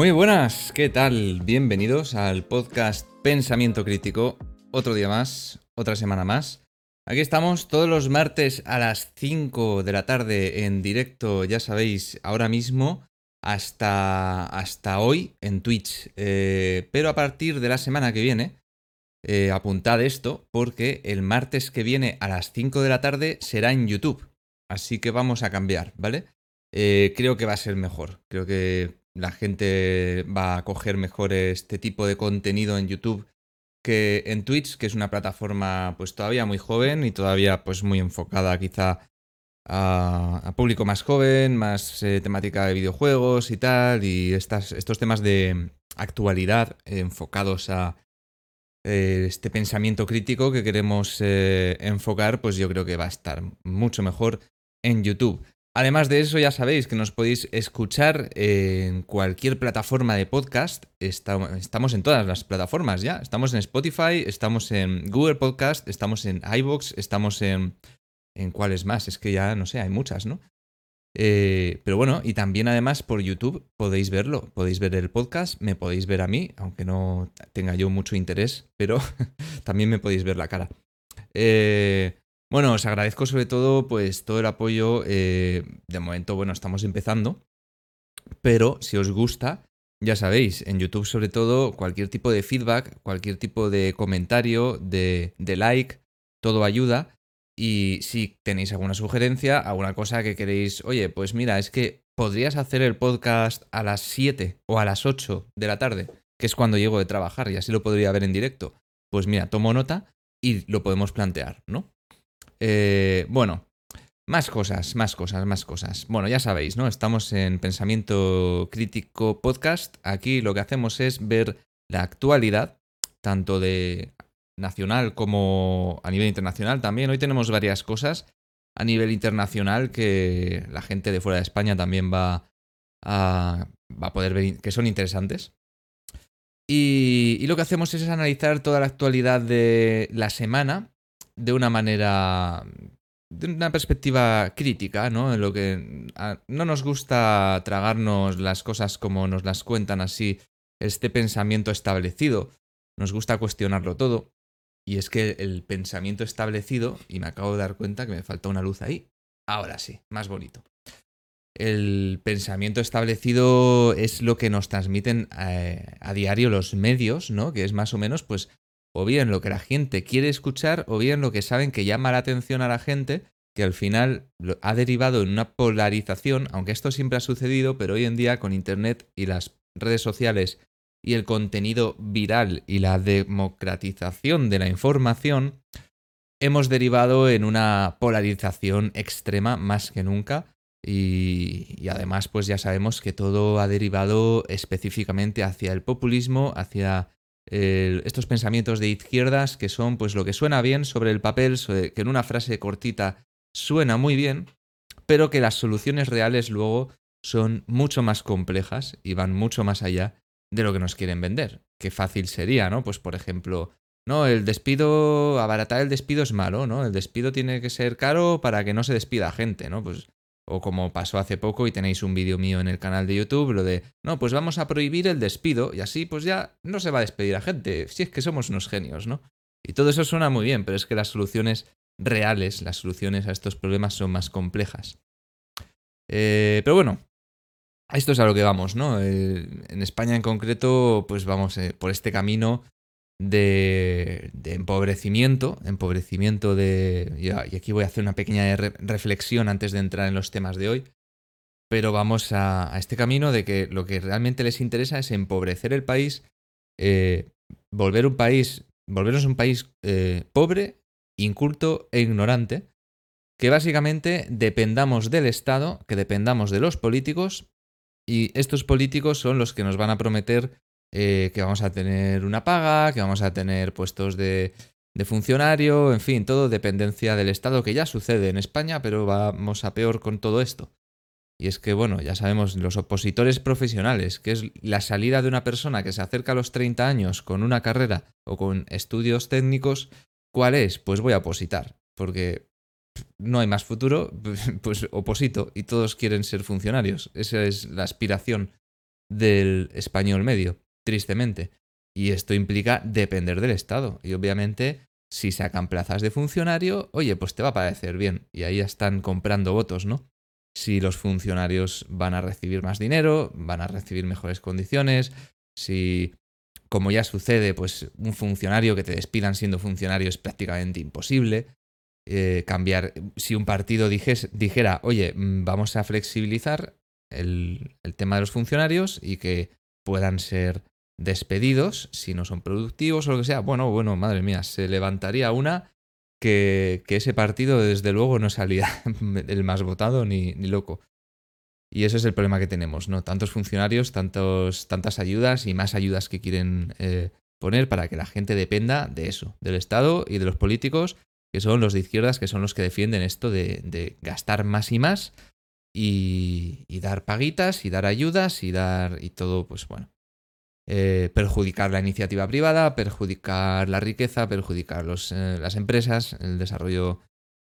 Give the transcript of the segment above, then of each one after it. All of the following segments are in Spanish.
Muy buenas, ¿qué tal? Bienvenidos al podcast Pensamiento Crítico. Otro día más, otra semana más. Aquí estamos todos los martes a las 5 de la tarde en directo, ya sabéis, ahora mismo, hasta, hasta hoy en Twitch. Eh, pero a partir de la semana que viene, eh, apuntad esto, porque el martes que viene a las 5 de la tarde será en YouTube. Así que vamos a cambiar, ¿vale? Eh, creo que va a ser mejor. Creo que la gente va a coger mejor este tipo de contenido en YouTube que en Twitch, que es una plataforma pues todavía muy joven y todavía pues muy enfocada quizá a, público más joven, más eh, temática de videojuegos y tal, y estas, estos temas de actualidad enfocados a eh, este pensamiento crítico que queremos eh, enfocar, pues yo creo que va a estar mucho mejor en YouTube. Además de eso, ya sabéis que nos podéis escuchar en cualquier plataforma de podcast. Estamos en todas las plataformas ya. Estamos en Spotify, estamos en Google Podcast, estamos en iBox, estamos en. ¿En cuáles más? Es que ya no sé, hay muchas, ¿no? Eh, pero bueno, y también además por YouTube podéis verlo, podéis ver el podcast, me podéis ver a mí, aunque no tenga yo mucho interés, pero también me podéis ver la cara. Eh, bueno, os agradezco sobre todo pues todo el apoyo. Eh, de momento, bueno, estamos empezando. Pero si os gusta, ya sabéis, en YouTube sobre todo, cualquier tipo de feedback, cualquier tipo de comentario, de, de like, todo ayuda. Y si tenéis alguna sugerencia, alguna cosa que queréis, oye, pues mira, es que podrías hacer el podcast a las 7 o a las 8 de la tarde, que es cuando llego de trabajar y así lo podría ver en directo. Pues mira, tomo nota y lo podemos plantear, ¿no? Eh, bueno, más cosas, más cosas, más cosas. Bueno, ya sabéis, ¿no? Estamos en Pensamiento Crítico Podcast. Aquí lo que hacemos es ver la actualidad, tanto de nacional como a nivel internacional también. Hoy tenemos varias cosas a nivel internacional que la gente de fuera de España también va a, poder ver, que son interesantes. Y, lo que hacemos es analizar toda la actualidad de la semana de una manera, de una perspectiva crítica, ¿no? En lo que no nos gusta tragarnos las cosas como nos las cuentan así, este pensamiento establecido. Nos gusta cuestionarlo todo. Y es que el pensamiento establecido, y me acabo de dar cuenta que me falta una luz ahí. Ahora sí, más bonito. El pensamiento establecido es lo que nos transmiten eh, a diario los medios, ¿no? Que es más o menos, pues, o bien lo que la gente quiere escuchar, o bien lo que saben que llama la atención a la gente, que al final ha derivado en una polarización, aunque esto siempre ha sucedido, pero hoy en día con Internet y las redes sociales y el contenido viral y la democratización de la información, hemos derivado en una polarización extrema más que nunca. Y, además, pues ya sabemos que todo ha derivado específicamente hacia el populismo, hacia estos pensamientos de izquierdas que son pues lo que suena bien sobre el papel, que en una frase cortita suena muy bien, pero que las soluciones reales luego son mucho más complejas y van mucho más allá de lo que nos quieren vender. Qué fácil sería, ¿no? Pues por ejemplo, no, el despido, abaratar el despido es malo, ¿no? El despido tiene que ser caro para que no se despida gente, ¿no? Pues o como pasó hace poco y tenéis un vídeo mío en el canal de YouTube, lo de, no, pues vamos a prohibir el despido y así pues ya no se va a despedir a gente, si es que somos unos genios, ¿no? Y todo eso suena muy bien, pero es que las soluciones reales, las soluciones a estos problemas son más complejas. Eh, pero bueno, esto es a lo que vamos, ¿no? Eh, en España en concreto, pues vamos eh, por este camino de, empobrecimiento, empobrecimiento de... Y aquí voy a hacer una pequeña reflexión antes de entrar en los temas de hoy, pero vamos a, este camino de que lo que realmente les interesa es empobrecer el país, eh, volver un país, volvernos un país eh, pobre, inculto e ignorante, que básicamente dependamos del Estado, que dependamos de los políticos, y estos políticos son los que nos van a prometer eh, que vamos a tener una paga, que vamos a tener puestos de, funcionario, en fin, todo dependencia del Estado, que ya sucede en España, pero vamos a peor con todo esto. Y es que, bueno, ya sabemos, los opositores profesionales, que es la salida de una persona que se acerca a los 30 años con una carrera o con estudios técnicos, ¿cuál es? Pues voy a opositar, porque no hay más futuro, pues oposito y todos quieren ser funcionarios. Esa es la aspiración del español medio, tristemente. Y esto implica depender del Estado. Y obviamente, si sacan plazas de funcionario, oye, pues te va a parecer bien. Y ahí ya están comprando votos, ¿no? Si los funcionarios van a recibir más dinero, van a recibir mejores condiciones, si, como ya sucede, pues un funcionario que te despidan siendo funcionario es prácticamente imposible. Eh, cambiar, si un partido dijera, oye, mm, vamos a flexibilizar el, el tema de los funcionarios y que puedan ser despedidos si no son productivos o lo que sea. Bueno, bueno, madre mía, se levantaría una que, que ese partido desde luego no salía el más votado ni, ni, loco. Y eso es el problema que tenemos, ¿no? Tantos funcionarios, tantos, tantas ayudas y más ayudas que quieren eh, poner para que la gente dependa de eso, del Estado y de los políticos, que son los de izquierdas, que son los que defienden esto de, de gastar más y más y, y, dar paguitas y dar ayudas y dar y todo, pues bueno, eh, perjudicar la iniciativa privada, perjudicar la riqueza, perjudicar los, eh, las empresas, el desarrollo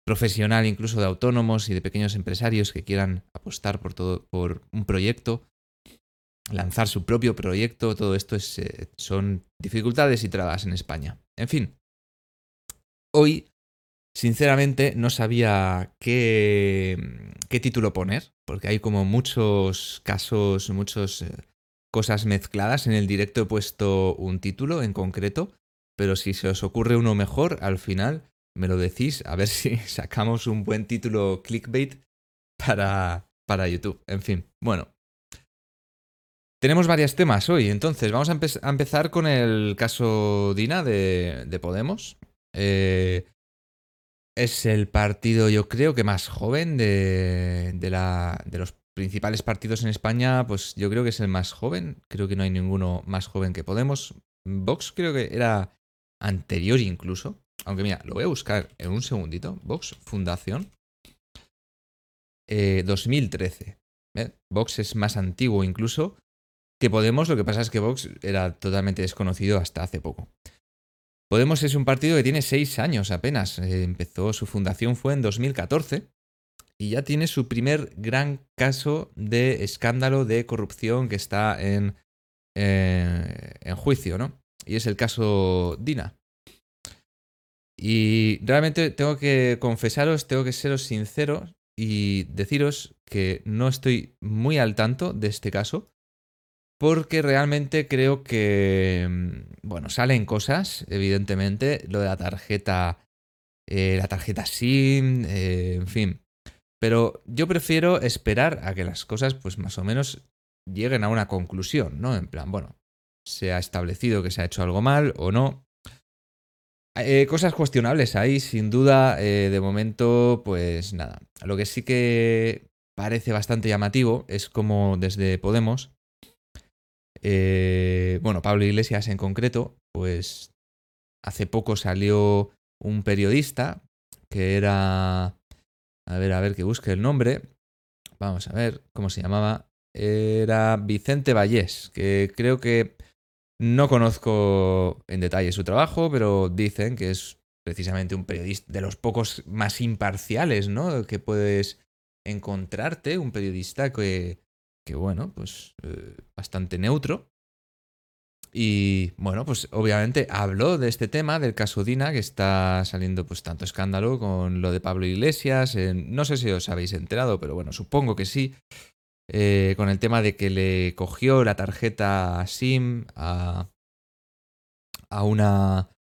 profesional incluso de autónomos y de pequeños empresarios que quieran apostar por todo por un proyecto, lanzar su propio proyecto, todo esto es, eh, son dificultades y trabas en España. En fin, hoy sinceramente no sabía qué, qué título poner, porque hay como muchos casos, muchos cosas mezcladas. En el directo he puesto un título en concreto, pero si se os ocurre uno mejor, al final me lo decís, a ver si sacamos un buen título clickbait para, para YouTube. En fin, bueno. Tenemos varios temas hoy, entonces vamos a, a empezar con el caso Dina de, de Podemos. Eh, es el partido, yo creo que más joven de, de, la, de los principales partidos en España, pues yo creo que es el más joven. Creo que no hay ninguno más joven que Podemos. Vox creo que era anterior incluso. Aunque mira, lo voy a buscar en un segundito. Vox Fundación. 2013. Eh, Vox es más antiguo incluso que Podemos. Lo que pasa es que Vox era totalmente desconocido hasta hace poco. Podemos es un partido que tiene seis años apenas. Eh, empezó, su fundación fue en 2014 y ya tiene su primer gran caso de escándalo de corrupción que está en, eh, en juicio, ¿no? Y es el caso Dina. Y realmente tengo que confesaros, tengo que seros sincero y deciros que no estoy muy al tanto de este caso, porque realmente creo que, mm, bueno, salen cosas, evidentemente, lo de la tarjeta, eh, la tarjeta SIM, eh, en fin, pero yo prefiero esperar a que las cosas, pues más o menos, lleguen a una conclusión, ¿no? En plan, bueno, se ha establecido que se ha hecho algo mal o no. Eh, cosas cuestionables ahí, sin duda, eh, de momento, pues nada. Lo que sí que parece bastante llamativo es como desde Podemos, eh, bueno, Pablo Iglesias en concreto, pues hace poco salió un periodista que era a ver, a ver, que busque el nombre. Vamos a ver cómo se llamaba. Era Vicente Vallés, que creo que no conozco en detalle su trabajo, pero dicen que es precisamente un periodista de los pocos más imparciales, ¿no? Que puedes encontrarte, un periodista que, que bueno, pues eh, bastante neutro. Y bueno, pues obviamente habló de este tema, del caso Dina, que está saliendo pues tanto escándalo con lo de Pablo Iglesias. no sé si os habéis enterado, pero bueno, supongo que sí. Eh, con el tema de que le cogió la tarjeta SIM a, a una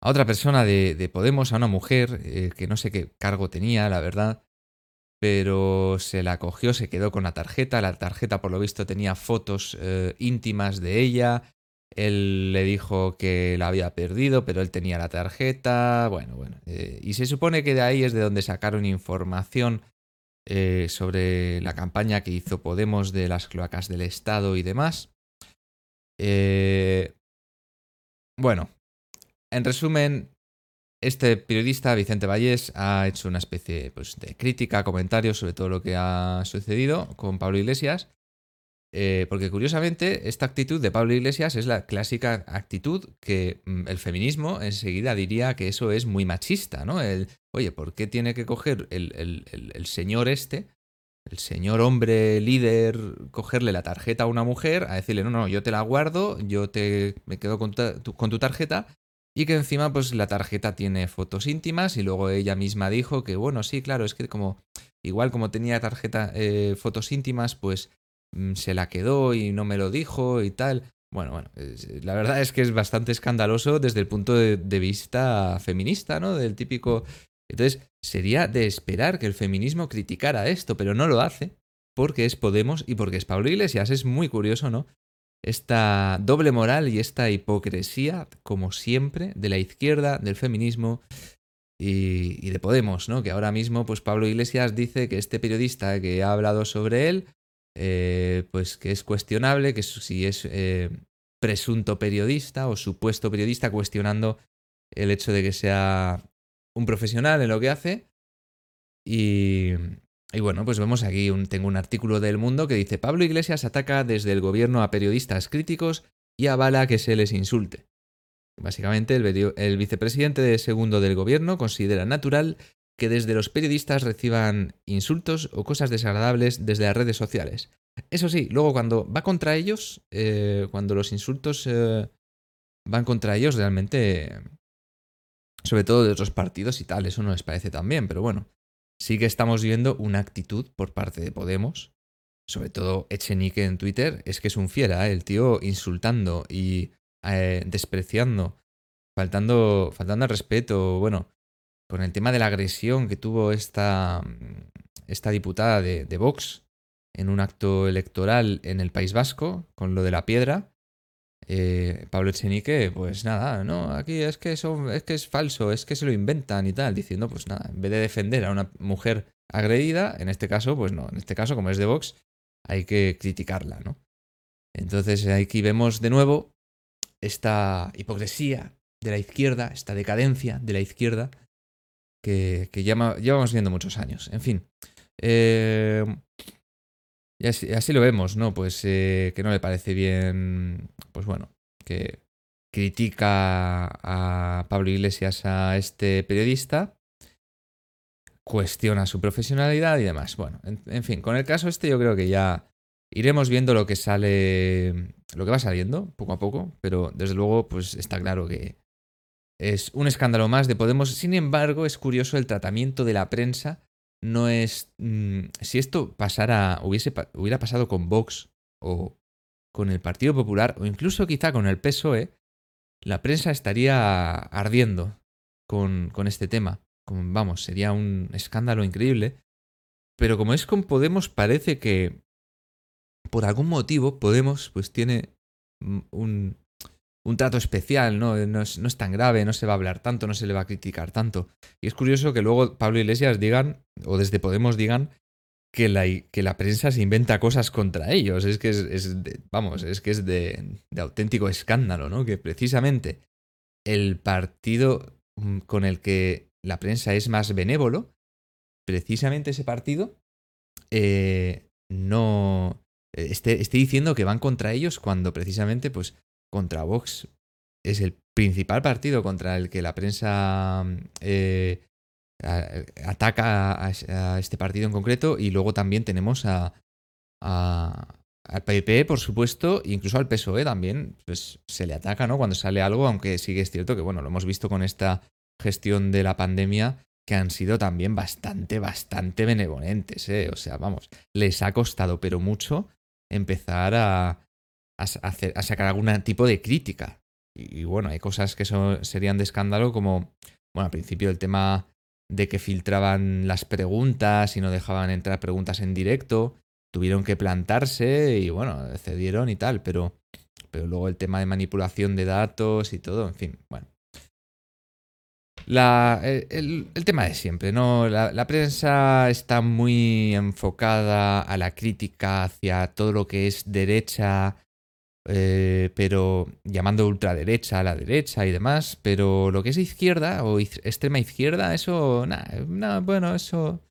a otra persona de, Podemos, a una mujer, eh, que no sé qué cargo tenía, la verdad, pero se la cogió, se quedó con la tarjeta, la tarjeta por lo visto tenía fotos eh, íntimas de ella, él le dijo que la había perdido, pero él tenía la tarjeta. Bueno, bueno. Eh, y se supone que de ahí es de donde sacaron información eh, sobre la campaña que hizo Podemos de las cloacas del Estado y demás. Eh, bueno, en resumen, este periodista, Vicente Vallés, ha hecho una especie pues, de crítica, comentarios sobre todo lo que ha sucedido con Pablo Iglesias. Eh, porque curiosamente, esta actitud de Pablo Iglesias es la clásica actitud que mm, el feminismo enseguida diría que eso es muy machista, ¿no? El, oye, ¿por qué tiene que coger el, el, señor este, el señor hombre líder cogerle la tarjeta a una mujer, a decirle, no, no, yo te la guardo, yo te me quedo con tu, tarjeta, y que encima pues la tarjeta tiene fotos íntimas y luego ella misma dijo que bueno, sí, claro, es que como igual como tenía tarjeta eh, fotos íntimas, pues se la quedó y no me lo dijo y tal. Bueno, bueno, la verdad es que es bastante escandaloso desde el punto de, de vista feminista, ¿no? Del típico entonces, sería de esperar que el feminismo criticara esto, pero no lo hace, porque es Podemos y porque es Pablo Iglesias. Es muy curioso, ¿no? Esta doble moral y esta hipocresía, como siempre, de la izquierda, del feminismo y, de Podemos, ¿no? Que ahora mismo, pues Pablo Iglesias dice que este periodista que ha hablado sobre él, eh, pues que es cuestionable, que si es eh, presunto periodista o supuesto periodista, cuestionando el hecho de que sea un profesional en lo que hace. Y, bueno, pues vemos aquí, un, tengo un artículo del Mundo que dice, Pablo Iglesias ataca desde el gobierno a periodistas críticos y avala que se les insulte. Básicamente, el, vicepresidente de segundo del gobierno considera natural que desde los periodistas reciban insultos o cosas desagradables desde las redes sociales. Eso sí, luego cuando va contra ellos, eh, cuando los insultos eh, van contra ellos, realmente sobre todo de otros partidos y tal, eso no les parece tan bien, pero bueno, sí que estamos viendo una actitud por parte de Podemos, sobre todo Echenique en Twitter, es que es un fiera, ¿eh? el tío insultando y eh, despreciando, faltando, faltando al respeto, bueno, con el tema de la agresión que tuvo esta, esta diputada de, Vox en un acto electoral en el País Vasco, con lo de la piedra, eh, Pablo Echenique, pues nada, no, aquí es que, es que es falso, es que se lo inventan y tal, diciendo, pues nada, en vez de defender a una mujer agredida, en este caso, pues no, en este caso, como es de Vox, hay que criticarla, ¿no? Entonces aquí vemos de nuevo esta hipocresía de la izquierda, esta decadencia de la izquierda que, que llevamos viendo muchos años. En fin, eh, y así, lo vemos, ¿no? Pues eh, que no le parece bien, pues bueno, que critica a Pablo Iglesias a este periodista, cuestiona su profesionalidad y demás. Bueno, en, fin, con el caso este yo creo que ya iremos viendo lo que sale, lo que va saliendo poco a poco, pero desde luego pues está claro que es un escándalo más de Podemos. Sin embargo, es curioso el tratamiento de la prensa no es... Mm, si esto pasara, hubiese, hubiera pasado con Vox o con el Partido Popular o incluso quizá con el PSOE, la prensa estaría ardiendo con, con este tema. Vamos, sería un escándalo increíble. Pero como es con Podemos, parece que por algún motivo Podemos pues tiene un, un trato especial, ¿no? No es, no es, tan grave, no se va a hablar tanto, no se le va a criticar tanto. Y es curioso que luego Pablo Iglesias digan, o desde Podemos digan, que la, que la prensa se inventa cosas contra ellos. Es que es, vamos, es que es de, de, auténtico escándalo, ¿no? Que precisamente el partido mm, con el que la prensa es más benévolo, precisamente ese partido, eh, no esté, esté diciendo que van contra ellos cuando precisamente, pues, contra Vox es el principal partido contra el que la prensa eh, ataca a, este partido en concreto y luego también tenemos a, al PP, por supuesto, e incluso al PSOE también, pues se le ataca, ¿no? Cuando sale algo, aunque sí que es cierto que, bueno, lo hemos visto con esta gestión de la pandemia, que han sido también bastante, bastante benevolentes, ¿eh? O sea, vamos, les ha costado, pero mucho, empezar a, a, sacar algún tipo de crítica. Y, bueno, hay cosas que serían de escándalo como, bueno, al principio el tema de que filtraban las preguntas y no dejaban entrar preguntas en directo, tuvieron que plantarse y bueno, cedieron y tal, pero, pero luego el tema de manipulación de datos y todo, en fin, bueno. El, tema de siempre, ¿no? La, prensa está muy enfocada a la crítica hacia todo lo que es derecha, eh, pero llamando ultraderecha a la derecha y demás, pero lo que es izquierda o extrema izquierda, eso, nada, bueno, eso,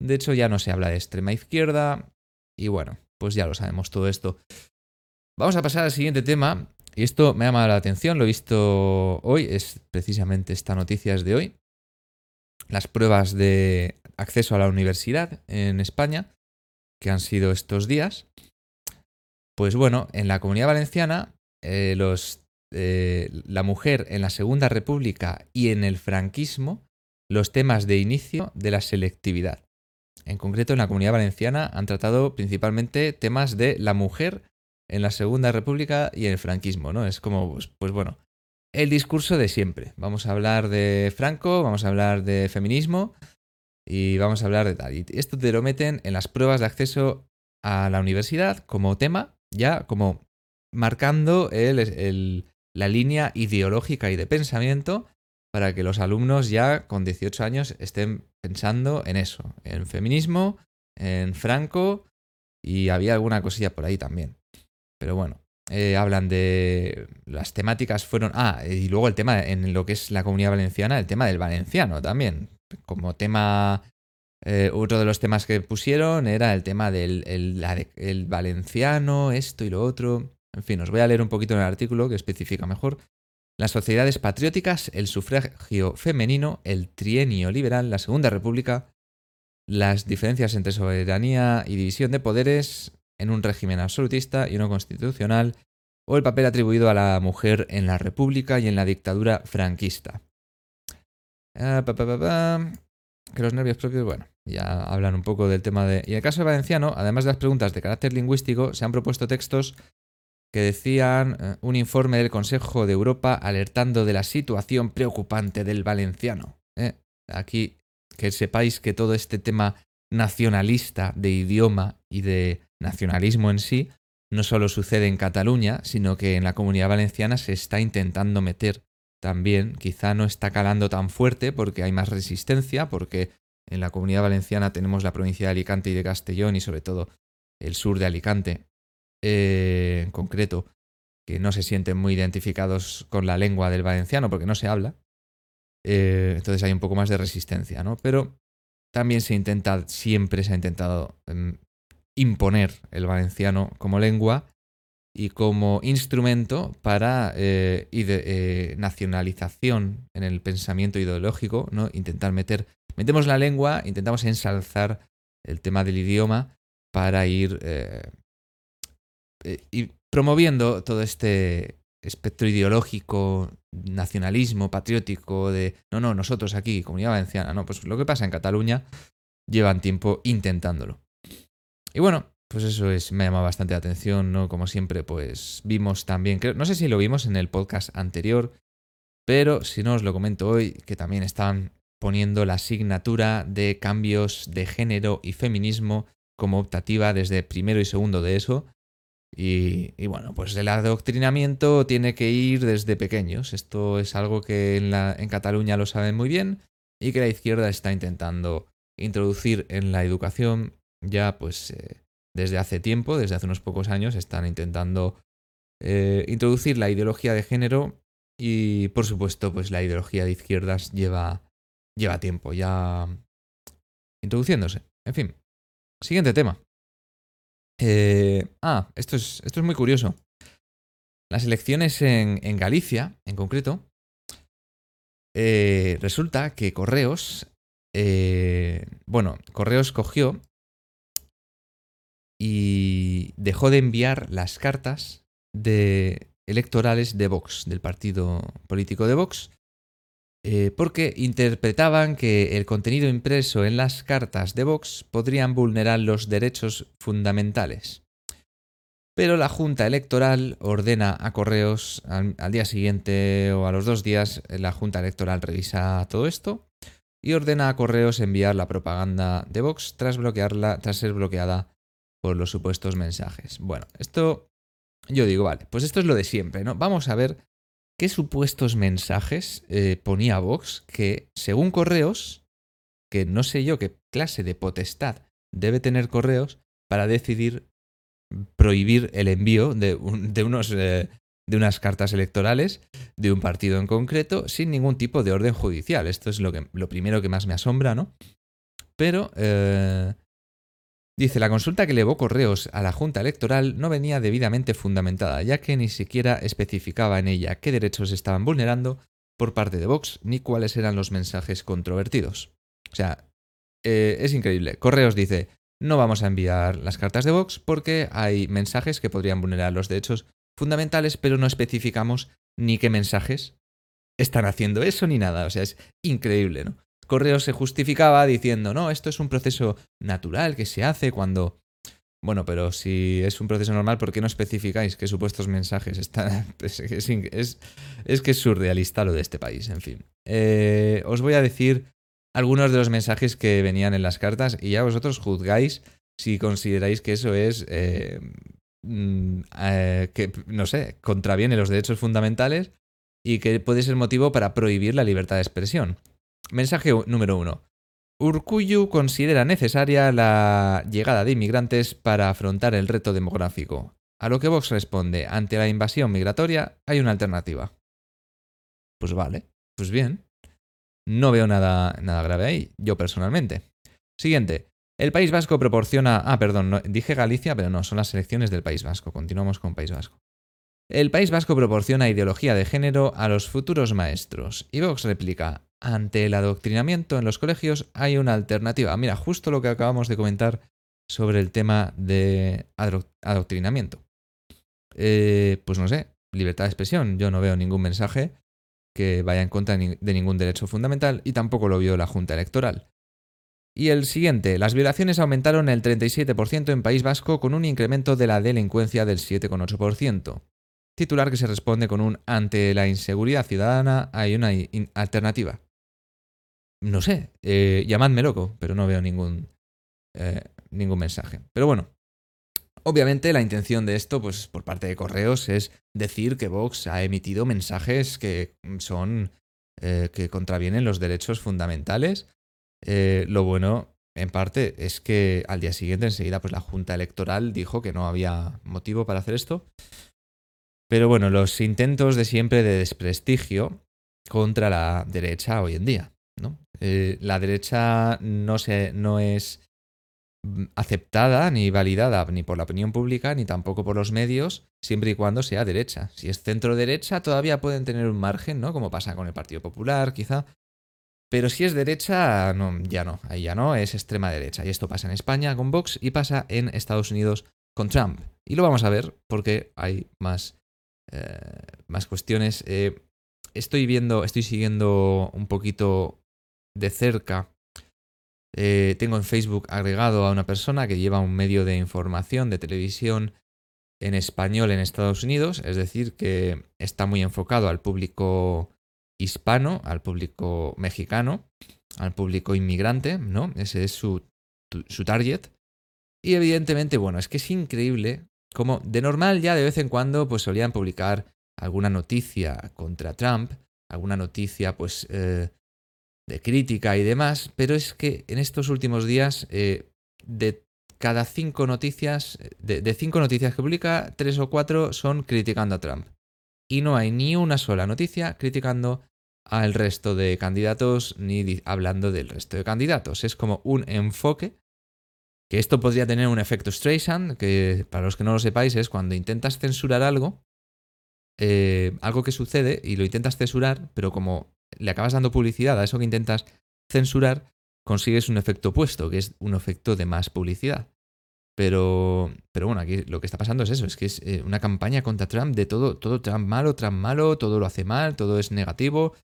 de hecho ya no se habla de extrema izquierda y bueno, pues ya lo sabemos todo esto. Vamos a pasar al siguiente tema y esto me ha llamado la atención, lo he visto hoy, es precisamente esta noticia es de hoy. Las pruebas de acceso a la universidad en España que han sido estos días. Pues bueno, en la comunidad valenciana, eh, los, eh, la mujer en la Segunda República y en el franquismo, los temas de inicio de la selectividad. En concreto, en la comunidad valenciana han tratado principalmente temas de la mujer en la Segunda República y en el franquismo, ¿no? Es como, pues, pues bueno, el discurso de siempre. Vamos a hablar de Franco, vamos a hablar de feminismo y vamos a hablar de tal. Y esto te lo meten en las pruebas de acceso a la universidad como tema, ya como marcando la línea ideológica y de pensamiento para que los alumnos ya con 18 años estén pensando en eso, en feminismo, en Franco y había alguna cosilla por ahí también. Pero bueno, eh, hablan de las temáticas fueron... Ah, y luego el tema en lo que es la comunidad valenciana, el tema del valenciano también. Como tema... Eh, otro de los temas que pusieron era el tema del el valenciano, esto y lo otro. En fin, os voy a leer un poquito en el artículo que especifica mejor. Las sociedades patrióticas, el sufragio femenino, el trienio liberal, la Segunda República, las diferencias entre soberanía y división de poderes en un régimen absolutista y uno constitucional, o el papel atribuido a la mujer en la República y en la dictadura franquista. Ah, que los nervios propios, bueno, ya hablan un poco del tema de... Y en el caso de Valenciano, además de las preguntas de carácter lingüístico, se han propuesto textos que decían eh, un informe del Consejo de Europa alertando de la situación preocupante del valenciano. ¿eh? Aquí que sepáis que todo este tema nacionalista de idioma y de nacionalismo en sí no solo sucede en Cataluña, sino que en la comunidad valenciana se está intentando meter también, quizá no está calando tan fuerte porque hay más resistencia, porque en la comunidad valenciana tenemos la provincia de Alicante y de Castellón y sobre todo el sur de Alicante, eh, en concreto, que no se sienten muy identificados con la lengua del valenciano porque no se habla. Eh, entonces hay un poco más de resistencia, ¿no? Pero también se intenta, siempre se ha intentado em, imponer el valenciano como lengua y como instrumento para eh, nacionalización en el pensamiento ideológico, ¿no? Intentar meter, metemos la lengua, intentamos ensalzar el tema del idioma para ir eh, y promoviendo todo este espectro ideológico, nacionalismo, patriótico, de no, no, nosotros aquí, comunidad valenciana, no, pues lo que pasa en Cataluña llevan tiempo intentándolo. Y bueno, pues eso es, me llama bastante la atención, ¿no? Como siempre, pues vimos también, creo, no sé si lo vimos en el podcast anterior, pero si no os lo comento hoy, que también están poniendo la asignatura de cambios de género y feminismo como optativa desde primero y segundo de eso, y, bueno, pues el adoctrinamiento tiene que ir desde pequeños. Esto es algo que en, la, en Cataluña lo saben muy bien y que la izquierda está intentando introducir en la educación ya pues eh, desde hace tiempo, desde hace unos pocos años, están intentando eh, introducir la ideología de género y por supuesto pues la ideología de izquierdas lleva, lleva tiempo ya introduciéndose. En fin, siguiente tema. Eh, ah, esto es, esto es muy curioso. Las elecciones en, Galicia, en concreto, eh, resulta que Correos, eh, bueno, Correos cogió y dejó de enviar las cartas de electorales de Vox, del partido político de Vox, eh, porque interpretaban que el contenido impreso en las cartas de Vox podrían vulnerar los derechos fundamentales. Pero la Junta Electoral ordena a correos al, día siguiente o a los dos días, la Junta Electoral revisa todo esto y ordena a correos enviar la propaganda de Vox tras, bloquearla, tras ser bloqueada por los supuestos mensajes. Bueno, esto yo digo, vale, pues esto es lo de siempre, ¿no? Vamos a ver qué supuestos mensajes eh, ponía Vox que, según correos, que no sé yo qué clase de potestad debe tener correos para decidir prohibir el envío de, unos, eh, de unas cartas electorales de un partido en concreto sin ningún tipo de orden judicial. Esto es lo, que, lo primero que más me asombra, ¿no? Pero eh, Dice, la consulta que elevó Correos a la Junta Electoral no venía debidamente fundamentada, ya que ni siquiera especificaba en ella qué derechos estaban vulnerando por parte de Vox, ni cuáles eran los mensajes controvertidos. O sea, eh, es increíble. Correos dice, no vamos a enviar las cartas de Vox porque hay mensajes que podrían vulnerar los derechos fundamentales, pero no especificamos ni qué mensajes están haciendo eso ni nada. O sea, es increíble, ¿no? Correo se justificaba diciendo, no, esto es un proceso natural que se hace cuando... Bueno, pero si es un proceso normal, ¿por qué no especificáis qué supuestos mensajes están...? Es, que es surrealista lo de este país, en fin. Eh, os voy a decir algunos de los mensajes que venían en las cartas y ya vosotros juzgáis si consideráis que eso es... Eh, mm, eh, que, no sé, contraviene los derechos fundamentales y que puede ser motivo para prohibir la libertad de expresión. Mensaje número uno. Urcuyu considera necesaria la llegada de inmigrantes para afrontar el reto demográfico. A lo que Vox responde, ante la invasión migratoria hay una alternativa. Pues vale, pues bien. No veo nada, nada grave ahí, yo personalmente. Siguiente. El País Vasco proporciona... Ah, perdón, dije Galicia, pero no, son las elecciones del País Vasco. Continuamos con País Vasco. El País Vasco proporciona ideología de género a los futuros maestros. Y Vox replica, ante el adoctrinamiento en los colegios hay una alternativa. Mira, justo lo que acabamos de comentar sobre el tema de adoctrinamiento. Eh, pues no sé, libertad de expresión. Yo no veo ningún mensaje que vaya en contra de ningún derecho fundamental y tampoco lo vio la Junta Electoral. Y el siguiente, las violaciones aumentaron el 37% en País Vasco con un incremento de la delincuencia del 7,8% titular que se responde con un ante la inseguridad ciudadana hay una alternativa. No sé, eh, llamadme loco, pero no veo ningún, eh, ningún mensaje. Pero bueno, obviamente la intención de esto, pues por parte de Correos, es decir que Vox ha emitido mensajes que son eh, que contravienen los derechos fundamentales. lo bueno, en parte, es que al día siguiente, enseguida, pues la Junta Electoral dijo que no había motivo para hacer esto. Pero bueno, los intentos de siempre de desprestigio contra la derecha hoy en día. ¿no? Eh, la derecha no, se, no es aceptada ni validada ni por la opinión pública ni tampoco por los medios, siempre y cuando sea derecha. Si es centro derecha, todavía pueden tener un margen, ¿no? Como pasa con el Partido Popular, quizá. Pero si es derecha, no, ya no, ahí ya no, es extrema derecha. Y esto pasa en España con Vox y pasa en Estados Unidos con Trump. Y lo vamos a ver porque hay más eh, más cuestiones. Eh, estoy viendo, estoy siguiendo un poquito de cerca. Eh, tengo en Facebook agregado a una persona que lleva un medio de información de televisión en español en Estados Unidos, es decir, que está muy enfocado al público hispano, al público mexicano, al público inmigrante, ¿no? Ese es su, su target. Y evidentemente, bueno, es que es increíble como de normal ya de vez en cuando pues solían publicar alguna noticia contra Trump, alguna noticia pues eh, de crítica y demás, pero es que en estos últimos días eh, de cada cinco noticias, de, cinco noticias que publica, tres o cuatro son criticando a Trump. Y no hay ni una sola noticia criticando al resto de candidatos ni hablando del resto de candidatos. Es como un enfoque que esto podría tener un efecto Streisand, que para los que no lo sepáis es cuando intentas censurar algo, eh, algo que sucede y lo intentas censurar, pero como le acabas dando publicidad a eso que intentas censurar, consigues un efecto opuesto, que es un efecto de más publicidad. Pero, pero bueno, aquí lo que está pasando es eso, es que es eh, una campaña contra Trump de todo, todo Trump malo, Trump malo, todo lo hace mal, todo es negativo,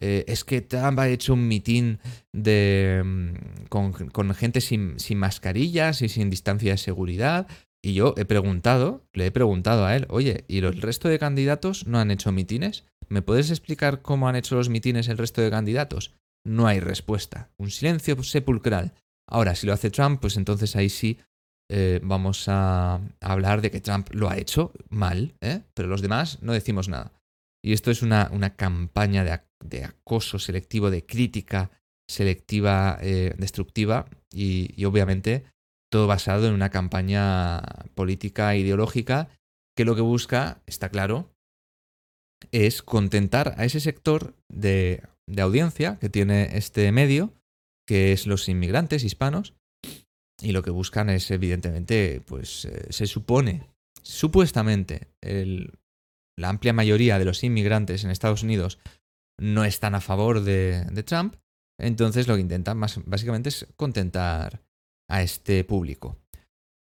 eh, es que Trump ha hecho un mitin de, mm, con, gente sin, sin, mascarillas y sin distancia de seguridad. Y yo he preguntado, le he preguntado a él, oye, ¿y el resto de candidatos no han hecho mitines? ¿Me puedes explicar cómo han hecho los mitines el resto de candidatos? No hay respuesta. Un silencio sepulcral. Ahora, si lo hace Trump, pues entonces ahí sí eh, vamos a, hablar de que Trump lo ha hecho mal, ¿eh? pero los demás no decimos nada. Y esto es una, una campaña de, de acoso selectivo, de crítica selectiva, eh, destructiva y, obviamente todo basado en una campaña política ideológica que lo que busca, está claro, es contentar a ese sector de, de audiencia que tiene este medio, que es los inmigrantes hispanos, y lo que buscan es, evidentemente, pues eh, se supone, supuestamente, el, la amplia mayoría de los inmigrantes en Estados Unidos no están a favor de, Trump, entonces lo que intentan más, básicamente es contentar a este público.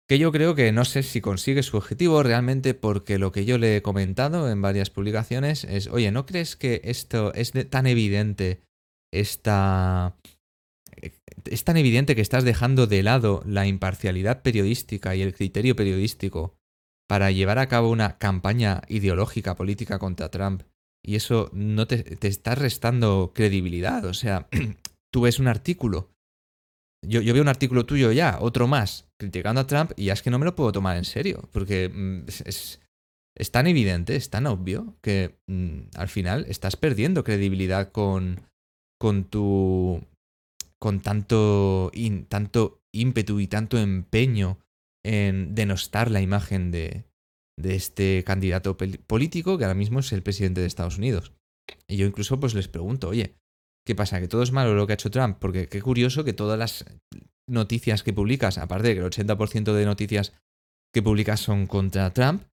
Que yo creo que no sé si consigue su objetivo realmente porque lo que yo le he comentado en varias publicaciones es, oye, ¿no crees que esto es tan evidente, esta, es tan evidente que estás dejando de lado la imparcialidad periodística y el criterio periodístico para llevar a cabo una campaña ideológica política contra Trump y eso no te, te está restando credibilidad. O sea, tú ves un artículo, yo, yo, veo un artículo tuyo ya, otro más, criticando a Trump y ya es que no me lo puedo tomar en serio, porque mm, es, tan evidente, es tan obvio que mm, al final estás perdiendo credibilidad con, con tu con tanto, tanto ímpetu y tanto empeño en denostar la imagen de, de este candidato político que ahora mismo es el presidente de Estados Unidos. Y yo incluso pues les pregunto, oye, ¿qué pasa? ¿Que todo es malo lo que ha hecho Trump? Porque qué curioso que todas las noticias que publicas, aparte de que el 80% de noticias que publicas son contra Trump,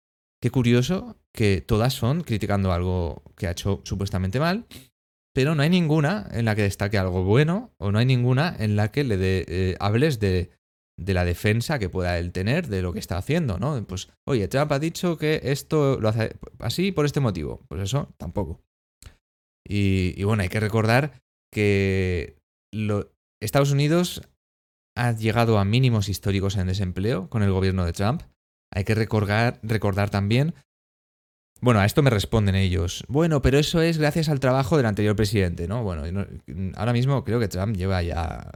qué curioso que todas son criticando algo que ha hecho supuestamente mal pero no hay ninguna en la que destaque algo bueno o no hay ninguna en la que le eh, hables de, de, la defensa que pueda él tener de lo que está haciendo, ¿no? Pues, oye, Trump ha dicho que esto lo hace así por este motivo. Pues eso, tampoco. Y, bueno, hay que recordar que Estados Unidos ha llegado a mínimos históricos en desempleo con el gobierno de Trump. Hay que recordar, recordar también bueno, a esto me responden ellos. Bueno, pero eso es gracias al trabajo del anterior presidente, ¿no? Bueno, ahora mismo creo que Trump lleva ya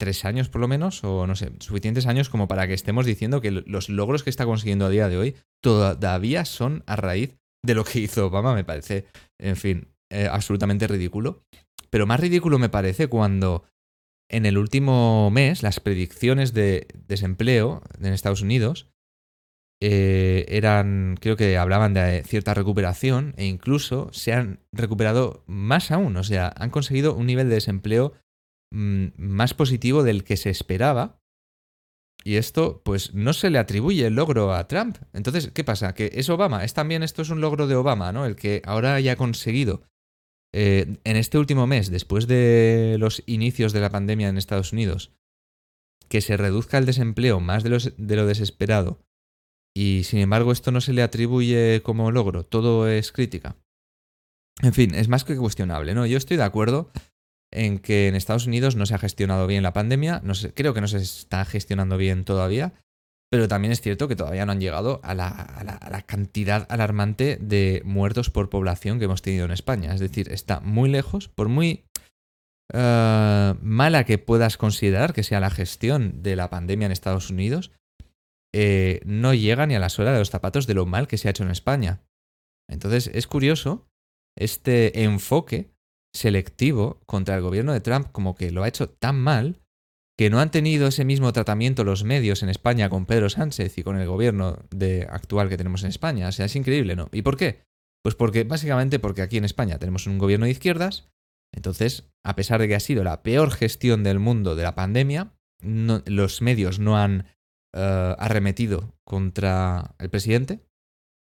tres años por lo menos, o no sé, suficientes años como para que estemos diciendo que los logros que está consiguiendo a día de hoy todavía son a raíz de lo que hizo Obama, me parece, en fin, eh, absolutamente ridículo. Pero más ridículo me parece cuando en el último mes las predicciones de desempleo en Estados Unidos eh, eran, creo que hablaban de cierta recuperación e incluso se han recuperado más aún, o sea, han conseguido un nivel de desempleo mm, más positivo del que se esperaba. Y esto, pues, no se le atribuye el logro a Trump. Entonces, ¿qué pasa? Que es Obama. Es también esto es un logro de Obama, ¿no? El que ahora haya conseguido eh, en este último mes, después de los inicios de la pandemia en Estados Unidos, que se reduzca el desempleo más de, lo desesperado y sin embargo esto no se le atribuye como logro, todo es crítica. En fin, es más que cuestionable, ¿no? Yo estoy de acuerdo en que en Estados Unidos no se ha gestionado bien la pandemia, no creo que no se está gestionando bien todavía, pero también es cierto que todavía no han llegado a la, cantidad alarmante de muertos por población que hemos tenido en España. Es decir, está muy lejos, por muy eh, mala que puedas considerar que sea la gestión de la pandemia en Estados Unidos, eh, no llega ni a la suela de los zapatos de lo mal que se ha hecho en España. Entonces es curioso este enfoque selectivo contra el gobierno de Trump como que lo ha hecho tan mal que no han tenido ese mismo tratamiento los medios en España con Pedro Sánchez y con el gobierno de, actual que tenemos en España. O sea, es increíble, ¿no? ¿Y por qué? Pues porque básicamente porque aquí en España tenemos un gobierno de izquierdas, entonces, a pesar de que ha sido la peor gestión del mundo de la pandemia, los medios no han uh, arremetido contra el presidente.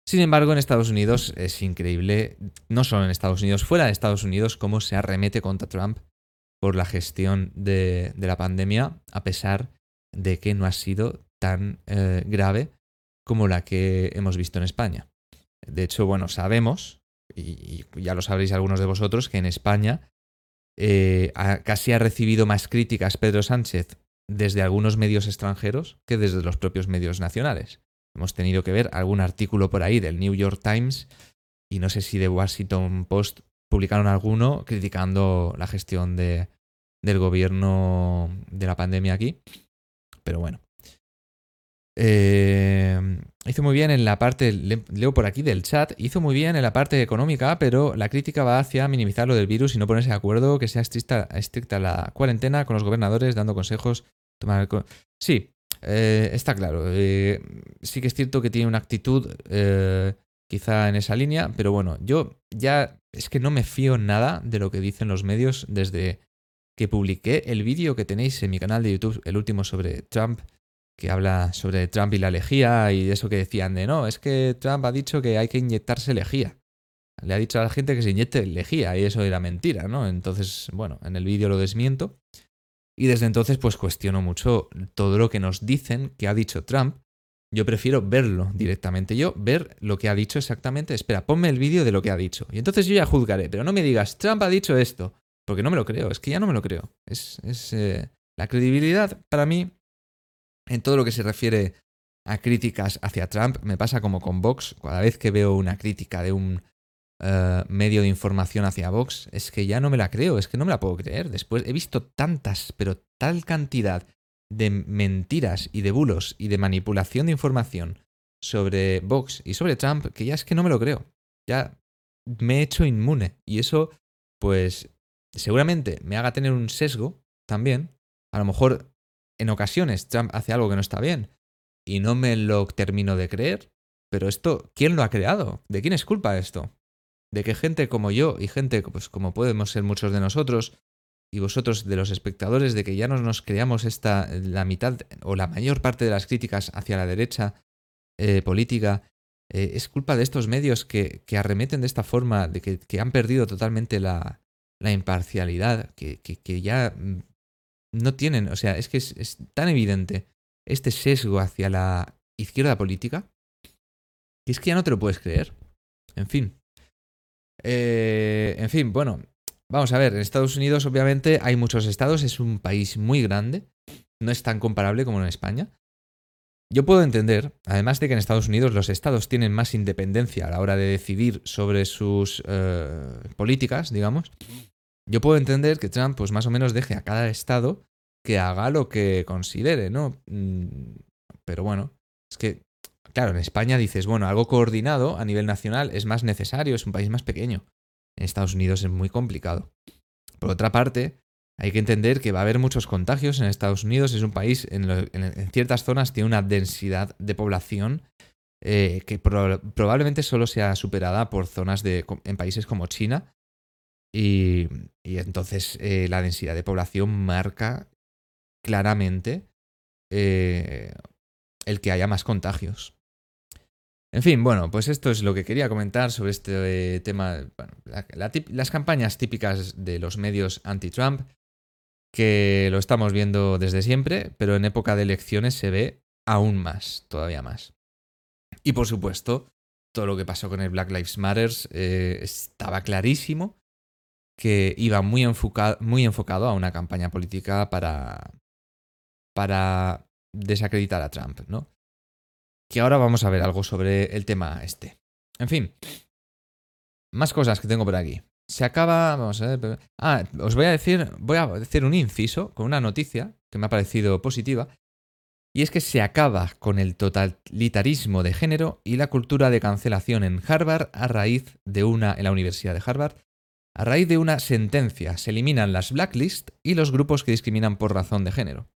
Sin embargo, en Estados Unidos es increíble, no solo en Estados Unidos, fuera de Estados Unidos, cómo se arremete contra Trump por la gestión de, la pandemia, a pesar de que no ha sido tan eh, grave como la que hemos visto en España. De hecho, bueno, sabemos, y, ya lo sabréis algunos de vosotros, que en España eh, casi ha recibido más críticas Pedro Sánchez desde algunos medios extranjeros que desde los propios medios nacionales. Hemos tenido que ver algún artículo por ahí del New York Times y no sé si de Washington Post publicaron alguno criticando la gestión de, del gobierno de la pandemia aquí. Pero bueno. Eh, hizo muy bien en la parte, leo por aquí del chat, hizo muy bien en la parte económica, pero la crítica va hacia minimizar lo del virus y no ponerse de acuerdo que sea estricta, estricta la cuarentena con los gobernadores dando consejos. Tomar sí, eh, está claro. Eh, sí que es cierto que tiene una actitud quizá en esa línea, pero bueno, yo ya es que no me fío nada de lo que dicen los medios desde que publiqué el vídeo que tenéis en mi canal de YouTube, el último sobre Trump que habla sobre Trump y la lejía y eso que decían de no, es que Trump ha dicho que hay que inyectarse lejía. Le ha dicho a la gente que se inyecte lejía y eso era mentira, ¿no? Entonces, bueno, en el vídeo lo desmiento. Y desde entonces pues cuestiono mucho todo lo que nos dicen que ha dicho Trump. Yo prefiero verlo directamente. Yo ver lo que ha dicho exactamente. Espera, ponme el vídeo de lo que ha dicho. Y entonces yo ya juzgaré. Pero no me digas, Trump ha dicho esto. Porque no me lo creo. Es que ya no me lo creo. Es, es eh, la credibilidad para mí en todo lo que se refiere a críticas hacia Trump me pasa como con Vox. Cada vez que veo una crítica de un eh, medio de información hacia Vox, es que ya no me la creo, es que no me la puedo creer. Después he visto tantas, pero tal cantidad de mentiras y de bulos y de manipulación de información sobre Vox y sobre Trump que ya es que no me lo creo. Ya me he hecho inmune. Y eso, pues, seguramente me haga tener un sesgo también. A lo mejor en ocasiones Trump hace algo que no está bien y no me lo termino de creer. Pero esto, ¿quién lo ha creado? ¿De quién es culpa esto? De que gente como yo y gente pues, como podemos ser muchos de nosotros y vosotros de los espectadores, de que ya no nos creamos esta, la mitad o la mayor parte de las críticas hacia la derecha eh, política, eh, es culpa de estos medios que, que, arremeten de esta forma, de que, han perdido totalmente la, la imparcialidad, que, que, ya mm, no tienen, o sea, es que es tan evidente este sesgo hacia la izquierda política, que es que ya no te lo puedes creer. En fin. Eh, en fin, bueno, vamos a ver, en Estados Unidos obviamente hay muchos estados, es un país muy grande, no es tan comparable como en España. Yo puedo entender, además de que en Estados Unidos los estados tienen más independencia a la hora de decidir sobre sus eh, políticas, digamos, yo puedo entender que Trump pues más o menos deje a cada estado que haga lo que considere, ¿no? Mm, pero bueno, es que, claro, en España dices, bueno, algo coordinado a nivel nacional es más necesario, es un país más pequeño. En Estados Unidos es muy complicado. Por otra parte, hay que entender que va a haber muchos contagios en Estados Unidos. Es un país, en, ciertas zonas, tiene una densidad de población eh, que probablemente solo sea superada por zonas de, en países como China. Y, entonces eh, la densidad de población marca claramente eh, el que haya más contagios. En fin, bueno, pues esto es lo que quería comentar sobre este tema, las campañas típicas de los medios anti-Trump, que lo estamos viendo desde siempre, pero en época de elecciones se ve aún más, todavía más. Y por supuesto, todo lo que pasó con el Black Lives Matter eh, estaba clarísimo que iba muy, muy enfocado a una campaña política para, para desacreditar a Trump, ¿no? Que ahora vamos a ver algo sobre el tema este. En fin, más cosas que tengo por aquí. Se acaba, vamos a ver. Ah, os voy a decir, voy a decir un inciso con una noticia que me ha parecido positiva. Y es que se acaba con el totalitarismo de género y la cultura de cancelación en Harvard a raíz de una, en la Universidad de Harvard, a raíz de una sentencia. Se eliminan las blacklists y los grupos que discriminan por razón de género.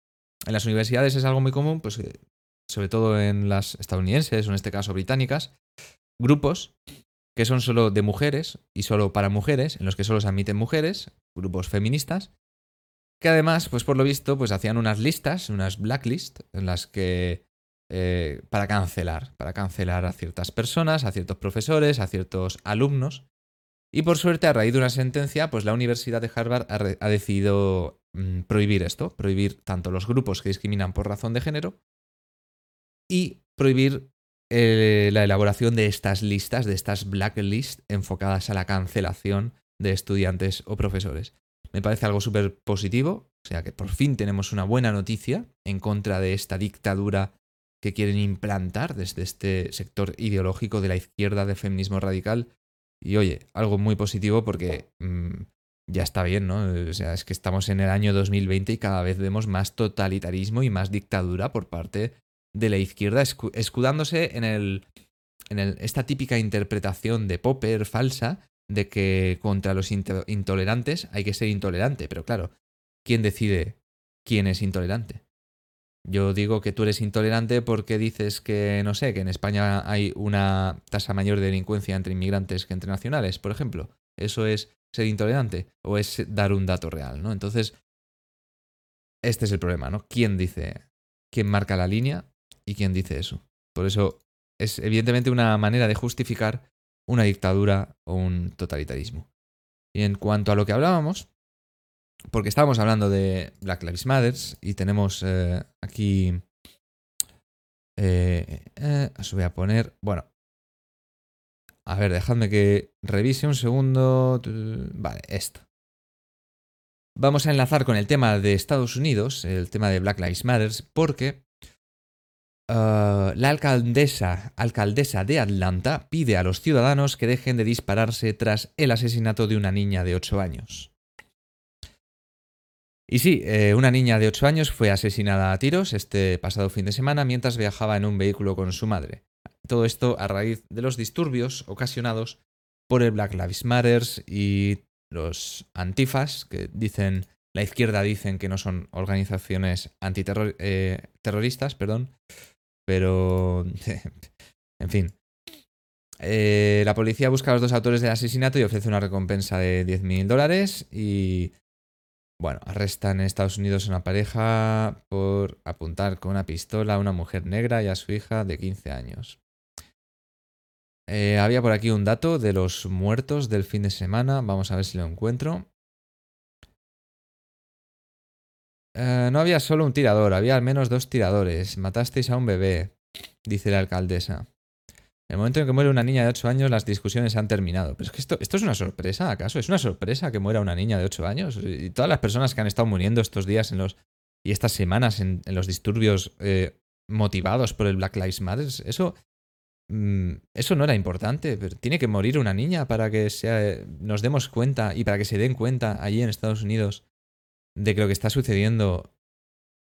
En las universidades es algo muy común, pues eh, sobre todo en las estadounidenses o en este caso británicas, grupos que son solo de mujeres y solo para mujeres, en los que solo se admiten mujeres, grupos feministas, que además, pues por lo visto, pues hacían unas listas, unas blacklists, en las que eh, para cancelar, para cancelar a ciertas personas, a ciertos profesores, a ciertos alumnos. Y por suerte, a raíz de una sentencia, pues la Universidad de Harvard ha decidido Mm, prohibir esto, prohibir tanto los grupos que discriminan por razón de género y prohibir eh, la elaboración de estas listas, de estas blacklists enfocadas a la cancelación de estudiantes o profesores. Me parece algo súper positivo, o sea que por fin tenemos una buena noticia en contra de esta dictadura que quieren implantar desde este sector ideológico de la izquierda del feminismo radical. Y oye, algo muy positivo porque mm, ya está bien, ¿no? O sea, es que estamos en el año 2020 y cada vez vemos más totalitarismo y más dictadura por parte de la izquierda, escudándose en, el, en el, esta típica interpretación de Popper falsa de que contra los intolerantes hay que ser intolerante. Pero claro, ¿quién decide quién es intolerante? Yo digo que tú eres intolerante porque dices que, no sé, que en España hay una tasa mayor de delincuencia entre inmigrantes que entre nacionales, por ejemplo. Eso es ser intolerante o es dar un dato real, ¿no? Entonces, este es el problema, ¿no? ¿Quién dice, quién marca la línea y quién dice eso? Por eso es evidentemente una manera de justificar una dictadura o un totalitarismo. Y en cuanto a lo que hablábamos, porque estábamos hablando de Black Lives Matter y tenemos eh, aquí... Eh, eh, os voy a poner... Bueno. A ver, dejadme que revise un segundo. Vale, esto. Vamos a enlazar con el tema de Estados Unidos, el tema de Black Lives Matter, porque la alcaldesa, alcaldesa de Atlanta pide a los ciudadanos que dejen de dispararse tras el asesinato de una niña de 8 años. Y sí, eh, una niña de 8 años fue asesinada a tiros este pasado fin de semana mientras viajaba en un vehículo con su madre. Todo esto a raíz de los disturbios ocasionados por el Black Lives Matter y los antifas, que dicen, la izquierda dicen que no son organizaciones antiterroristas, eh, perdón, pero, en fin. Eh, la policía busca a los dos autores del asesinato y ofrece una recompensa de 10.000 dólares y bueno, arrestan en Estados Unidos a una pareja por apuntar con una pistola a una mujer negra y a su hija de 15 años. Eh, había por aquí un dato de los muertos del fin de semana. Vamos a ver si lo encuentro. Eh, no había solo un tirador, había al menos dos tiradores. Matasteis a un bebé, dice la alcaldesa. En el momento en que muere una niña de 8 años, las discusiones han terminado. Pero es que esto, esto es una sorpresa, ¿acaso? ¿Es una sorpresa que muera una niña de 8 años? Y todas las personas que han estado muriendo estos días y estas semanas en, los disturbios eh, motivados por el Black Lives Matter, eso, mm, eso no era importante. Pero tiene que morir una niña para que sea, nos demos cuenta y para que se den cuenta allí en Estados Unidos de que lo que está sucediendo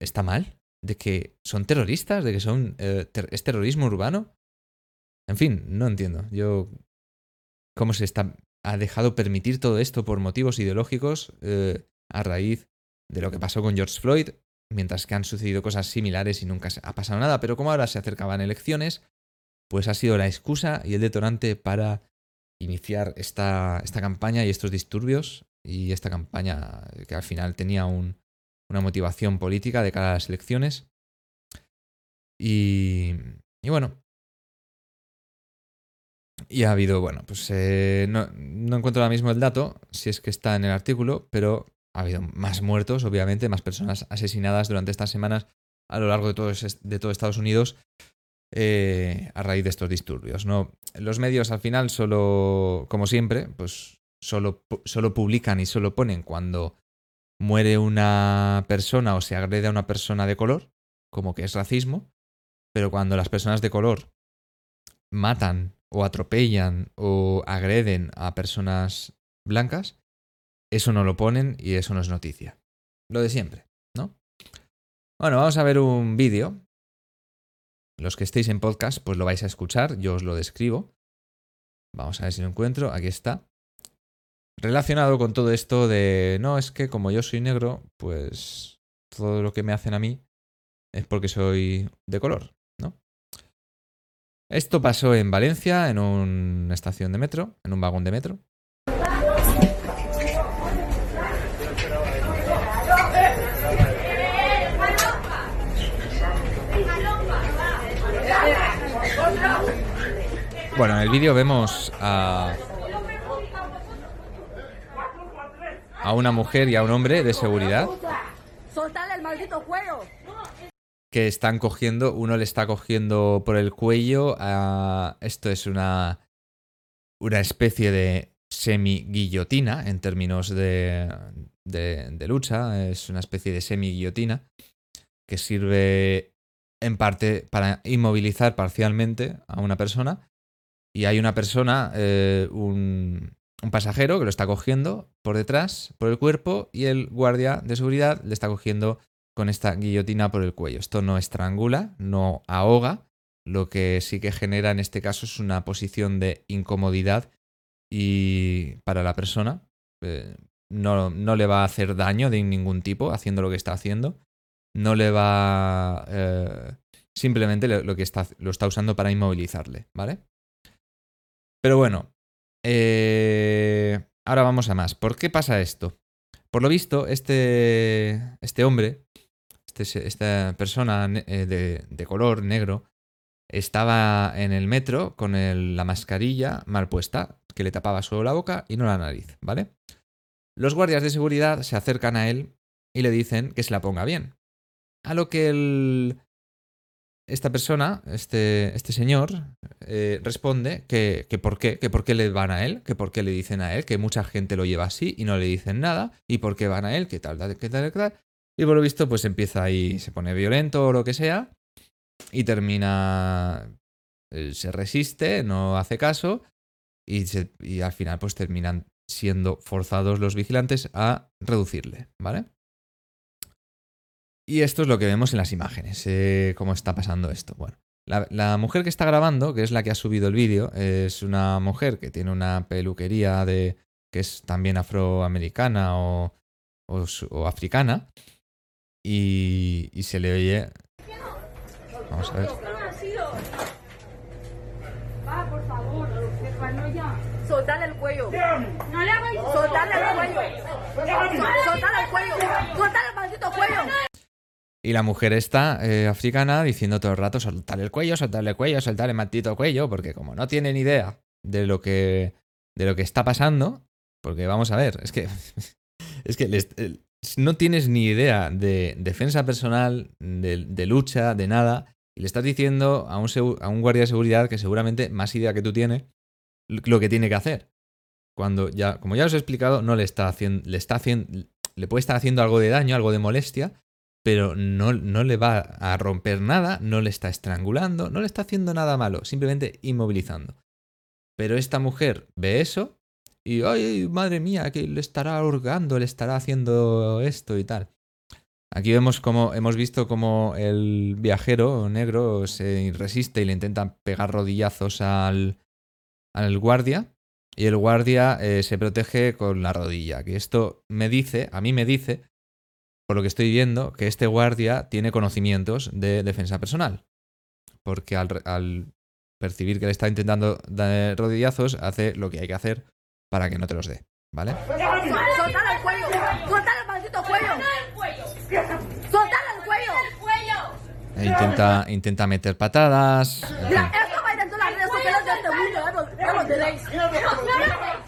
está mal, de que son terroristas, de que son eh, es terrorismo urbano. En fin, no entiendo. Yo. ¿Cómo se está. ha dejado permitir todo esto por motivos ideológicos eh, a raíz de lo que pasó con George Floyd, mientras que han sucedido cosas similares y nunca ha pasado nada, pero como ahora se acercaban elecciones, pues ha sido la excusa y el detonante para iniciar esta, esta campaña y estos disturbios y esta campaña que al final tenía un, una motivación política de cara a las elecciones. Y, y bueno, y ha habido, bueno, pues eh, no, encuentro ahora mismo el dato, si es que está en el artículo, pero ha habido más muertos, obviamente, más personas asesinadas durante estas semanas a lo largo de todo, de todo Estados Unidos eh, a raíz de estos disturbios. ¿no? Los medios al final solo, como siempre, pues solo, solo publican y solo ponen cuando muere una persona o se agrede a una persona de color, como que es racismo, pero cuando las personas de color matan o atropellan o agreden a personas blancas, eso no lo ponen y eso no es noticia. Lo de siempre, ¿no? Bueno, vamos a ver un vídeo. Los que estéis en podcast, pues lo vais a escuchar, yo os lo describo. Vamos a ver si lo encuentro, aquí está. Relacionado con todo esto de, no, es que como yo soy negro, pues todo lo que me hacen a mí es porque soy de color. Esto pasó en Valencia, en una estación de metro, en un vagón de metro. Bueno, en el vídeo vemos a, a una mujer y a un hombre de seguridad. el maldito cuello! Que están cogiendo, uno le está cogiendo por el cuello a... Esto es una, una especie de semi-guillotina en términos de, de, lucha, es una especie de semi-guillotina que sirve en parte para inmovilizar parcialmente a una persona y hay una persona, eh, un, un pasajero que lo está cogiendo por detrás, por el cuerpo y el guardia de seguridad le está cogiendo con esta guillotina por el cuello. Esto no estrangula, no ahoga, lo que sí que genera en este caso es una posición de incomodidad y para la persona eh, no, no, le va a hacer daño de ningún tipo haciendo lo que está haciendo. No le va... Eh, simplemente lo, que está, lo está usando para inmovilizarle, ¿vale? Pero bueno, eh, ahora vamos a más. ¿Por qué pasa esto? Por lo visto, este, este hombre este esta persona eh, de, color negro estaba en el metro con la mascarilla mal puesta, que le tapaba solo la boca y no la nariz, ¿vale? Los guardias de seguridad se acercan a él y le dicen que se la ponga bien. A lo que esta persona, este, este señor, eh, responde que, que, por qué, que por qué le van a él, que por qué le dicen a él, que mucha gente lo lleva así y no le dicen nada, y por qué van a él, que tal, tal, que tal, que tal. Y por lo visto, pues empieza ahí, se pone violento o lo que sea, y termina, eh, se resiste, no hace caso, y, al final pues terminan siendo forzados los vigilantes a reducirle, ¿vale? Y esto es lo que vemos en las imágenes, eh, cómo está pasando esto. Bueno, la, mujer que está grabando, que es la que ha subido el vídeo, es una mujer que tiene una peluquería de que es también afroamericana o, o, africana. Y, y, se le oye... Vamos a ver. Va, por favor, Soltale el cuello. No le hagas Soltale el cuello. Soltale el cuello. Soltale el maldito cuello. Y la mujer está eh, africana diciendo todo el rato, soltarle el cuello, soltarle el cuello, soltarle el maldito cuello, porque como no tiene ni idea de lo que, de lo que está pasando, porque vamos a ver, es que, es que no tienes ni idea de defensa personal, de, lucha, de nada, y le estás diciendo a un, a un guardia de seguridad que seguramente más idea que tú tiene lo que tiene que hacer. Cuando ya, como ya os he explicado, no le está haciendo, le está haciendo, le puede estar haciendo algo de daño, algo de molestia, pero no, no le va a romper nada, no le está estrangulando, no le está haciendo nada malo, simplemente inmovilizando. Pero esta mujer ve eso y, ay, madre mía, que le estará ahorgando, le estará haciendo esto y tal. Aquí vemos como hemos visto como el viajero negro se resiste y le intenta pegar rodillazos al, al guardia y el guardia eh, se protege con la rodilla. Que esto me dice, a mí me dice por lo que estoy viendo, que este guardia tiene conocimientos de defensa personal. Porque al, percibir que le está intentando dar rodillazos, hace lo que hay que hacer para que no te los dé. ¿Vale? ¡Soltale el cuello! ¡Soltale el maldito cuello! ¡Soltale el cuello! E intenta, intenta meter patadas. Mira, esto va a intentar las redes sociales de este mundo, ya lo tenéis.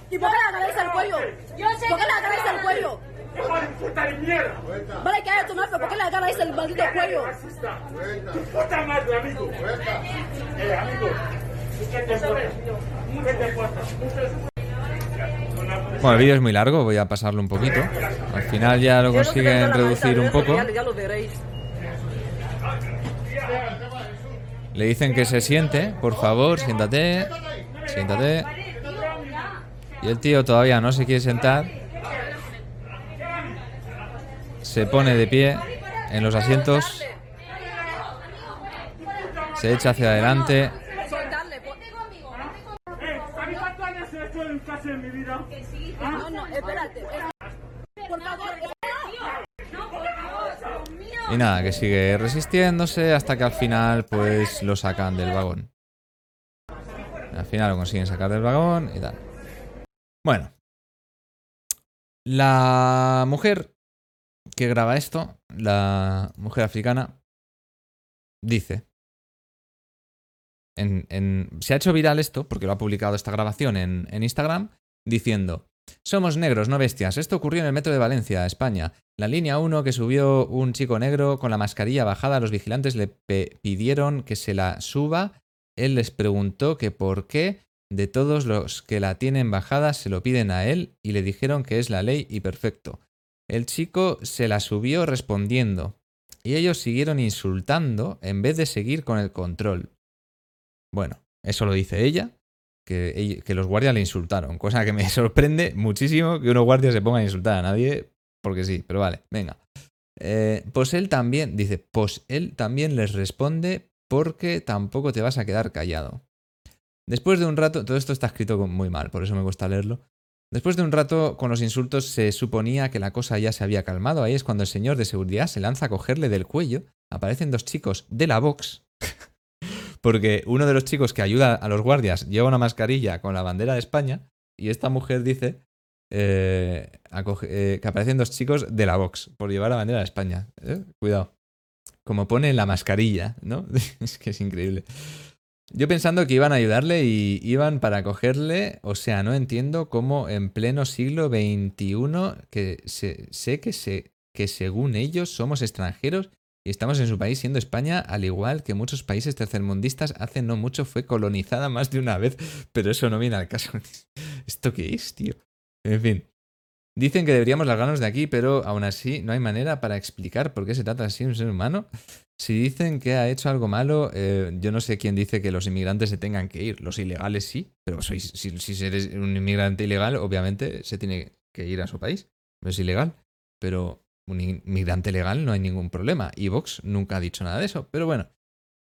¿Y por qué le agarráis el cuello? ¿Por qué le agarráis el cuello? puta de mierda! Vale, que haya tu mafia, ¿por qué le agarras el maldito cuello? Tu puta madre, amigo. Eh, amigo. ¿Qué te bueno, el vídeo es muy largo, voy a pasarlo un poquito. Al final ya lo consiguen reducir un poco. Le dicen que se siente, por favor, siéntate. Siéntate. Y el tío todavía no se quiere sentar se pone de pie en los asientos, se echa hacia adelante. Y nada, que sigue resistiéndose hasta que al final pues lo sacan del vagón. Al final lo consiguen sacar del vagón y tal. Bueno. La mujer que graba esto, la mujer africana, dice, se ha hecho viral esto, porque lo ha publicado esta grabación en Instagram, diciendo, somos negros, no bestias. Esto ocurrió en el metro de Valencia, España. La línea 1 que subió un chico negro con la mascarilla bajada, los vigilantes le pidieron que se la suba. Él les preguntó que por qué de todos los que la tienen bajada se lo piden a él y le dijeron que es la ley y perfecto. El chico se la subió respondiendo, y ellos siguieron insultando en vez de seguir con el control. Bueno, eso lo dice ella, que, los guardias le insultaron, cosa que me sorprende muchísimo que unos guardias se pongan a insultar a nadie, porque sí, pero vale, venga. Eh, pues él también, dice, pues él también les responde porque tampoco te vas a quedar callado. Después de un rato, todo esto está escrito muy mal, por eso me cuesta leerlo. Después de un rato con los insultos se suponía que la cosa ya se había calmado. Ahí es cuando el señor de seguridad se lanza a cogerle del cuello. Aparecen dos chicos de la box. Porque uno de los chicos que ayuda a los guardias lleva una mascarilla con la bandera de España. Y esta mujer dice eh, eh, que aparecen dos chicos de la box por llevar la bandera de España. Eh, cuidado. Como pone la mascarilla, ¿no? es que es increíble. Yo pensando que iban a ayudarle y iban para cogerle, o sea, no entiendo cómo en pleno siglo XXI, que sé que, se, que según ellos somos extranjeros estamos en su país siendo España, al igual que muchos países tercermundistas, hace no mucho fue colonizada más de una vez, pero eso no viene al caso. ¿Esto qué es, tío? En fin. Dicen que deberíamos largarnos de aquí, pero aún así no hay manera para explicar por qué se trata así un ser humano. Si dicen que ha hecho algo malo, eh, yo no sé quién dice que los inmigrantes se tengan que ir. Los ilegales sí, pero si, si eres un inmigrante ilegal, obviamente se tiene que ir a su país. No es ilegal, pero un inmigrante legal no hay ningún problema. Y Vox nunca ha dicho nada de eso, pero bueno,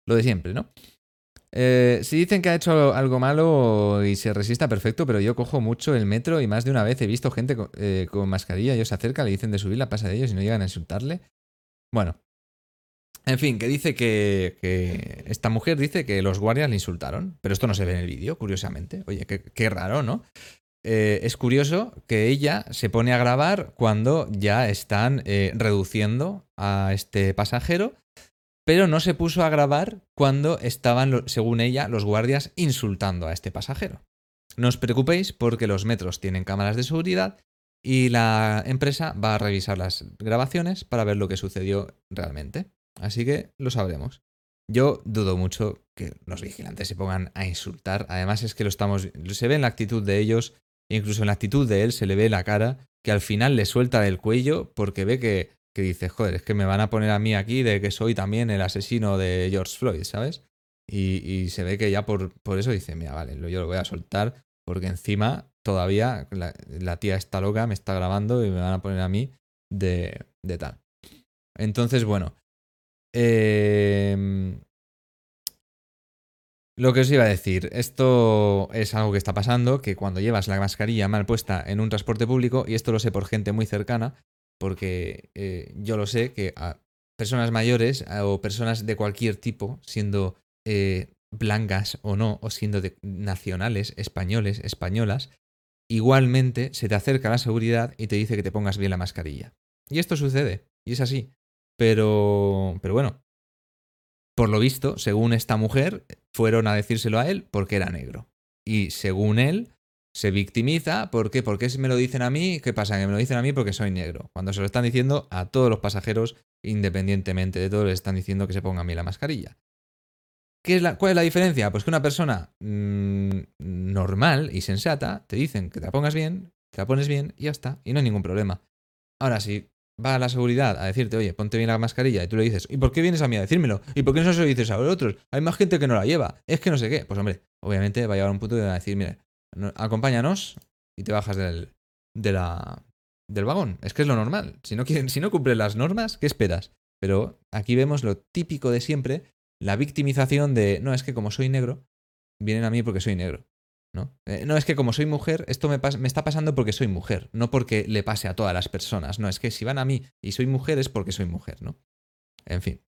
lo de siempre, ¿no? Eh, si dicen que ha hecho algo malo y se resista, perfecto, pero yo cojo mucho el metro y más de una vez he visto gente eh, con, mascarilla, ellos se acercan, le dicen de subir la pasa de ellos y no llegan a insultarle. Bueno, en fin, que dice que, esta mujer dice que los guardias le insultaron, pero esto no se ve en el vídeo, curiosamente. Oye, qué, raro, ¿no? Eh, es curioso que ella se pone a grabar cuando ya están reduciendo a este pasajero pero no se puso a grabar cuando estaban, según ella, los guardias insultando a este pasajero. No os preocupéis porque los metros tienen cámaras de seguridad y la empresa va a revisar las grabaciones para ver lo que sucedió realmente. Así que lo sabremos. Yo dudo mucho que los vigilantes se pongan a insultar. Además es que lo estamos se ve en la actitud de ellos, incluso en la actitud de él se le ve la cara que al final le suelta del cuello porque ve que que dices, joder, es que me van a poner a mí aquí de que soy también el asesino de George Floyd, ¿sabes? Y, se ve que ya por, por, eso dice, mira, vale, yo lo voy a soltar porque encima todavía la, tía está loca, me está grabando y me van a poner a mí de, de tal. Entonces, bueno. Em, lo que os iba a decir, esto es algo que está pasando, que cuando llevas la mascarilla mal puesta en un transporte público, y esto lo sé por gente muy cercana, porque eh, yo lo sé que a personas mayores o personas de cualquier tipo, siendo eh, blancas o no, o siendo nacionales, españoles, españolas, igualmente se te acerca la seguridad y te dice que te pongas bien la mascarilla. Y esto sucede, y es así. Pero, pero bueno, por lo visto, según esta mujer, fueron a decírselo a él porque era negro. Y según él, se victimiza. ¿Por qué? ¿Por qué me lo dicen a mí? ¿Qué pasa? Que me lo dicen a mí porque soy negro. Cuando se lo están diciendo a todos los pasajeros, independientemente de todo, les están diciendo que se ponga a mí la mascarilla. ¿Qué es la, ¿Cuál es la diferencia? Pues que una persona mm, normal y sensata te dicen que te la pongas bien, te la pones bien y ya está, y no hay ningún problema. Ahora, si va a la seguridad a decirte, oye, ponte bien la mascarilla, y tú le dices, ¿y por qué vienes a mí a decírmelo? ¿Y por qué no se lo dices a los otros? Hay más gente que no la lleva, es que no sé qué. Pues hombre, obviamente va a llegar un punto de decir, mire, acompáñanos y te bajas del, del vagón. Es que es lo normal. Si no, si no cumples las normas, ¿qué esperas? Pero aquí vemos lo típico de siempre, la victimización de, no, es que como soy negro, vienen a mí porque soy negro. ¿No? Eh, no, es que como soy mujer, esto me, me, está pasando porque soy mujer, no porque le pase a todas las personas. No, es que si van a mí y soy mujer es porque soy mujer, ¿no? En fin.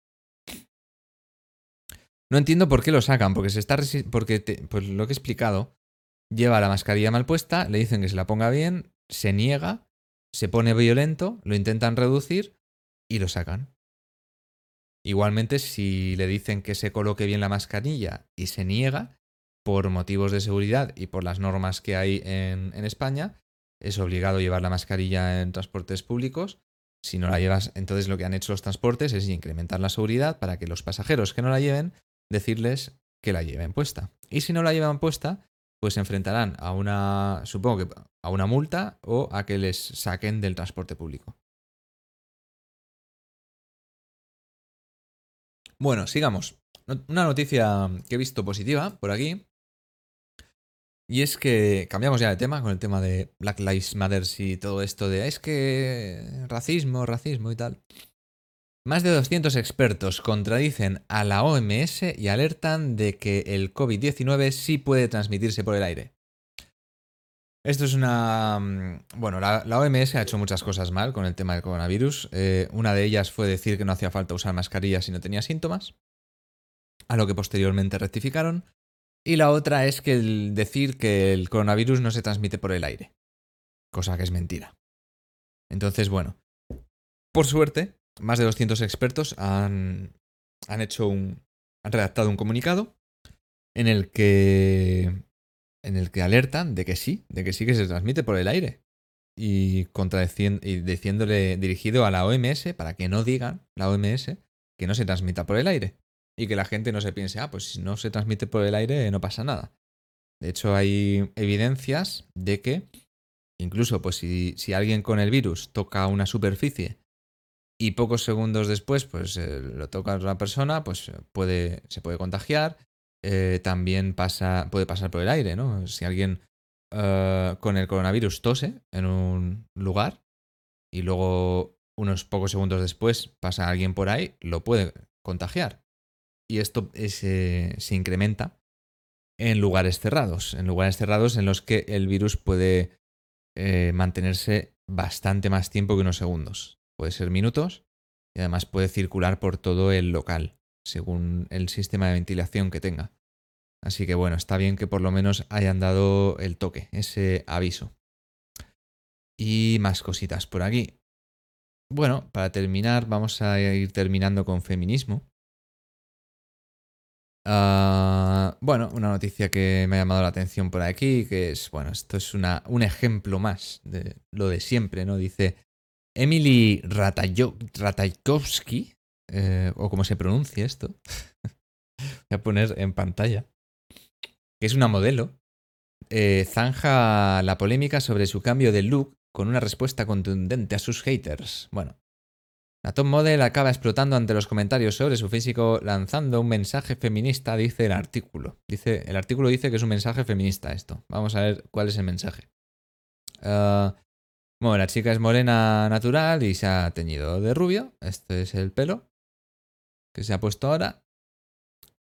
No entiendo por qué lo sacan, porque se está porque pues lo que he explicado, lleva la mascarilla mal puesta, le dicen que se la ponga bien, se niega, se pone violento, lo intentan reducir y lo sacan. Igualmente, si le dicen que se coloque bien la mascarilla y se niega, por motivos de seguridad y por las normas que hay en, España, es obligado llevar la mascarilla en transportes públicos. Si no la llevas, entonces lo que han hecho los transportes es incrementar la seguridad para que los pasajeros que no la lleven, decirles que la lleven puesta. Y si no la llevan puesta, pues se enfrentarán a una, supongo que a una multa o a que les saquen del transporte público. Bueno, sigamos. Una noticia que he visto positiva por aquí. Y es que cambiamos ya de tema con el tema de Black Lives Matter y todo esto de es que racismo, racismo y tal. Más de 200 expertos contradicen a la OMS y alertan de que el COVID-19 sí puede transmitirse por el aire. Esto es una... Mm, bueno, la, OMS ha hecho muchas cosas mal con el tema del coronavirus. Eh, una de ellas fue decir que no hacía falta usar mascarilla si no tenía síntomas, a lo que posteriormente rectificaron. Y la otra es que el decir que el coronavirus no se transmite por el aire, cosa que es mentira. Entonces, bueno, por suerte, más de 200 expertos han, hecho un. han redactado un comunicado en el que en el que alertan de que sí, de que sí que se transmite por el aire. Y, y diciéndole dirigido a la OMS para que no digan, la OMS, que no se transmita por el aire. Y que la gente no se piense, ah, pues si no se transmite por el aire no pasa nada. De hecho, hay evidencias de que incluso pues si, si alguien con el virus toca una superficie y pocos segundos después pues eh, lo toca otra persona, pues puede, se puede contagiar eh, también pasa, puede pasar por el aire, ¿no? Si alguien eh, con el coronavirus tose en un lugar y luego unos pocos segundos después pasa alguien por ahí, lo puede contagiar. Y esto se incrementa en lugares cerrados, en lugares cerrados en los que el virus puede eh, mantenerse bastante más tiempo que unos segundos. Puede ser minutos y además puede circular por todo el local según el sistema de ventilación que tenga. Así que bueno, está bien que por lo menos hayan dado el toque, ese aviso. Y más cositas por aquí. Bueno, para terminar, vamos a ir terminando con feminismo. Ah, bueno, una noticia que me ha llamado la atención por aquí, que es, bueno, esto es una, un ejemplo más de lo de siempre, ¿no? Dice Emily Ratajkowski, eh, o como se pronuncia esto, voy a poner en pantalla, que es una modelo, eh, zanja la polémica sobre su cambio de look con una respuesta contundente a sus haters. Bueno, la top model acaba explotando ante los comentarios sobre su físico lanzando un mensaje feminista, dice el artículo. Dice, el artículo dice que es un mensaje feminista esto. Vamos a ver cuál es el mensaje. Ah, bueno, la chica es morena natural y se ha teñido de rubio. Este es el pelo que se ha puesto ahora.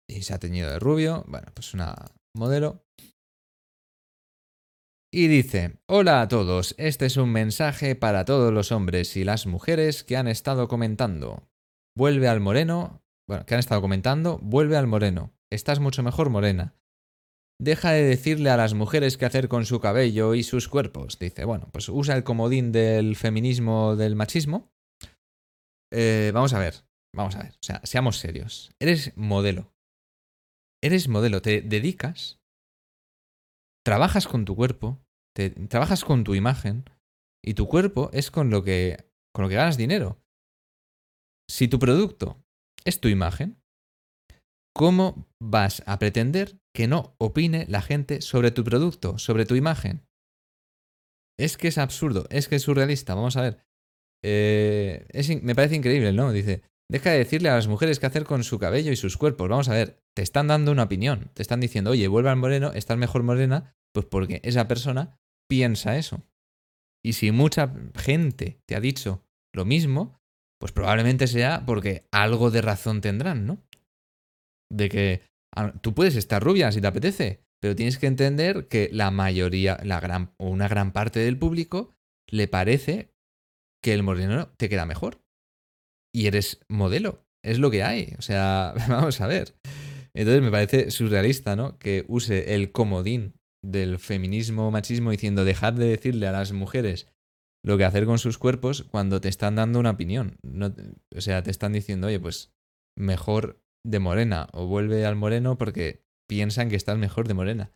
Y se ha teñido de rubio. Bueno, pues una modelo. Y dice, hola a todos, este es un mensaje para todos los hombres y las mujeres que han estado comentando. Vuelve al moreno, bueno, que han estado comentando, vuelve al moreno. Estás mucho mejor morena. Deja de decirle a las mujeres qué hacer con su cabello y sus cuerpos. Dice, bueno, pues usa el comodín del feminismo, del machismo. Eh, vamos a ver, Vamos a ver, o sea, seamos serios. Eres modelo. Eres modelo, te dedicas, trabajas con tu cuerpo, trabajas con tu imagen y tu cuerpo es con lo que con lo que ganas dinero. Si tu producto es tu imagen, ¿cómo vas a pretender que no opine la gente sobre tu producto, sobre tu imagen? Es que es absurdo, es que es surrealista. Vamos a ver. Eh, me parece increíble, ¿no? Dice, Deja de decirle a las mujeres qué hacer con su cabello y sus cuerpos. Vamos a ver, te están dando una opinión. Te están diciendo, oye, vuelve al moreno, estás mejor morena, pues porque esa persona piensa eso. Y si mucha gente te ha dicho lo mismo, pues probablemente sea porque algo de razón tendrán, ¿no? De que ah, tú puedes estar rubia si te apetece, pero tienes que entender que la mayoría, la gran, o una gran parte del público le parece que el moreno te queda mejor y eres modelo. Es lo que hay. O sea, vamos a ver. Entonces me parece surrealista, ¿no? Que use el comodín del feminismo machismo diciendo dejar de decirle a las mujeres lo que hacer con sus cuerpos cuando te están dando una opinión. No, o sea, te están diciendo, oye, pues mejor de morena o vuelve al moreno porque piensan que estás mejor de morena.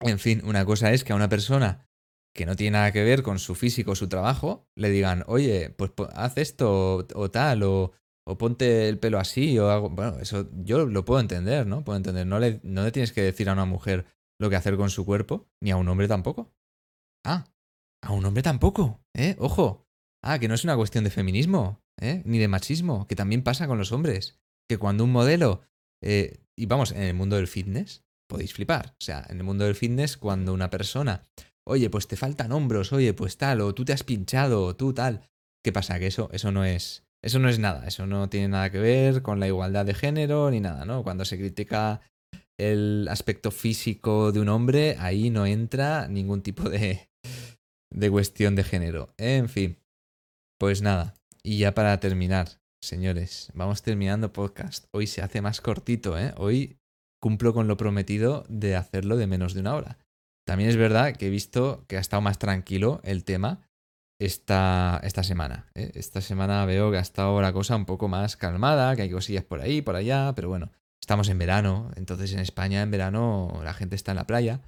En fin, una cosa es que a una persona que no tiene nada que ver con su físico, su trabajo, le digan, oye, pues haz esto o, tal, o, o, ponte el pelo así, o algo. Bueno, eso yo lo puedo entender, ¿no? Puedo entender. No le, no le tienes que decir a una mujer lo que hacer con su cuerpo, ni a un hombre tampoco. Ah, a un hombre tampoco, ¿eh? Ojo. Ah, que no es una cuestión de feminismo, ¿eh? Ni de machismo, que también pasa con los hombres. Que cuando un modelo. Eh, y vamos, en el mundo del fitness, podéis flipar. O sea, en el mundo del fitness, cuando una persona oye, pues te faltan hombros, oye, pues tal, o tú te has pinchado, o tú tal. ¿Qué pasa? Que eso, eso no es. Eso no es nada, eso no tiene nada que ver con la igualdad de género ni nada, ¿no? Cuando se critica el aspecto físico de un hombre, ahí no entra ningún tipo de, de cuestión de género. En fin, pues nada. Y ya para terminar, señores, vamos terminando podcast. Hoy se hace más cortito, ¿eh? Hoy cumplo con lo prometido de hacerlo de menos de una hora. También es verdad que he visto que ha estado más tranquilo el tema esta, esta semana. ¿eh? Esta semana veo que ha estado la cosa un poco más calmada, que hay cosillas por ahí, por allá, pero bueno, estamos en verano, entonces en España en verano la gente está en la playa,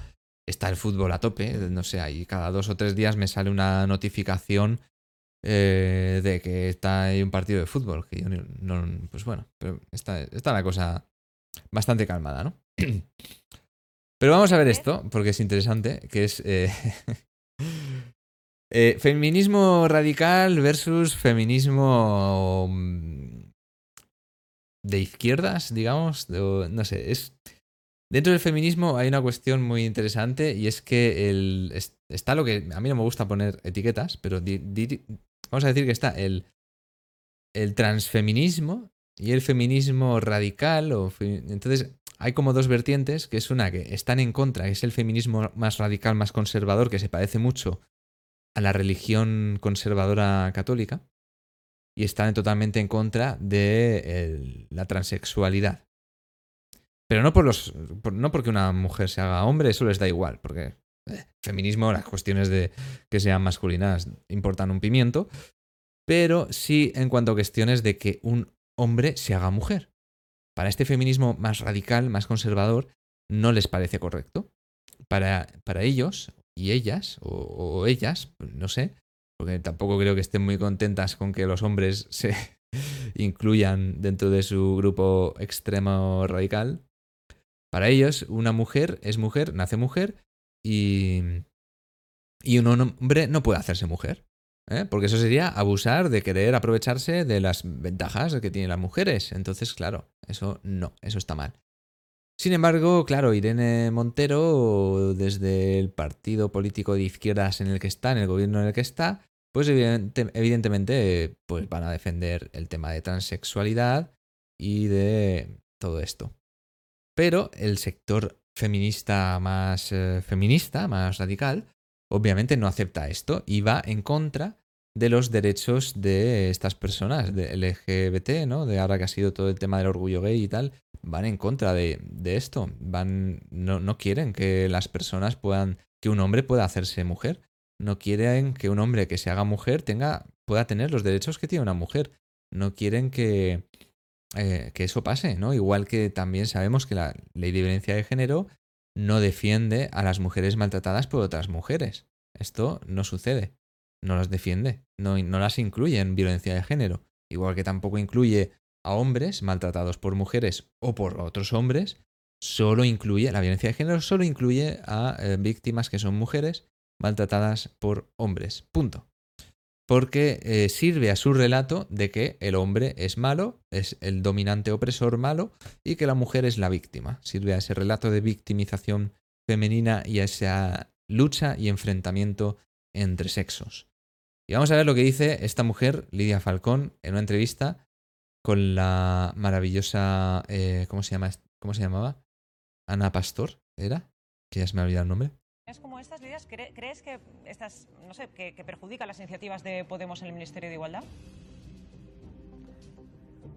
está el fútbol a tope, no sé, ahí cada dos o tres días me sale una notificación eh, de que está ahí un partido de fútbol, que yo no, pues bueno, pero está, está la cosa bastante calmada, ¿no? Pero vamos a ver esto, porque es interesante, que es eh, eh, feminismo radical versus feminismo mm, de izquierdas, digamos, no sé, es... Dentro del feminismo hay una cuestión muy interesante y es que el, está lo que a mí no me gusta poner etiquetas, pero vamos a decir que está el, el transfeminismo y el feminismo radical. O entonces hay como dos vertientes, que es una que están en contra, que es el feminismo más radical, más conservador, que se parece mucho a la religión conservadora católica, y están totalmente en contra de la transexualidad. Pero no, por los, no porque una mujer se haga hombre, eso les da igual, porque eh, feminismo, las cuestiones de que sean masculinas importan un pimiento, pero sí en cuanto a cuestiones de que un hombre se haga mujer. Para este feminismo más radical, más conservador, no les parece correcto. Para, para ellos y ellas, o, ellas, no sé, porque tampoco creo que estén muy contentas con que los hombres se incluyan dentro de su grupo extremo radical. Para ellos, una mujer es mujer, nace mujer, y, y un hombre no puede hacerse mujer. ¿eh? Porque eso sería abusar de querer aprovecharse de las ventajas que tienen las mujeres. Entonces, claro, eso no, eso está mal. Sin embargo, claro, Irene Montero, desde el partido político de izquierdas en el que está, en el gobierno en el que está, pues evidentemente pues van a defender el tema de transexualidad y de todo esto. Pero el sector feminista más eh, feminista, más radical, obviamente no acepta esto y va en contra de los derechos de estas personas, de LGBT, ¿no? De ahora que ha sido todo el tema del orgullo gay y tal, van en contra de, esto. Van, no, no, quieren que las personas puedan, que un hombre pueda hacerse mujer. No quieren que un hombre que se haga mujer tenga, pueda tener los derechos que tiene una mujer. No quieren que, eh, que eso pase, ¿no? Igual que también sabemos que la ley de violencia de género no defiende a las mujeres maltratadas por otras mujeres. Esto no sucede. No las defiende. No, no las incluye en violencia de género. Igual que tampoco incluye a hombres maltratados por mujeres o por otros hombres. Solo incluye, la violencia de género solo incluye a eh, víctimas que son mujeres maltratadas por hombres. Punto porque eh, sirve a su relato de que el hombre es malo, es el dominante opresor malo y que la mujer es la víctima. Sirve a ese relato de victimización femenina y a esa lucha y enfrentamiento entre sexos. Y vamos a ver lo que dice esta mujer, Lidia Falcón, en una entrevista con la maravillosa... Eh, ¿cómo, se llama? ¿Cómo se llamaba? Ana Pastor, ¿era? Que ya se me ha olvidado el nombre como estas, crees que estas, no sé, que, que perjudican las iniciativas de Podemos en el Ministerio de Igualdad?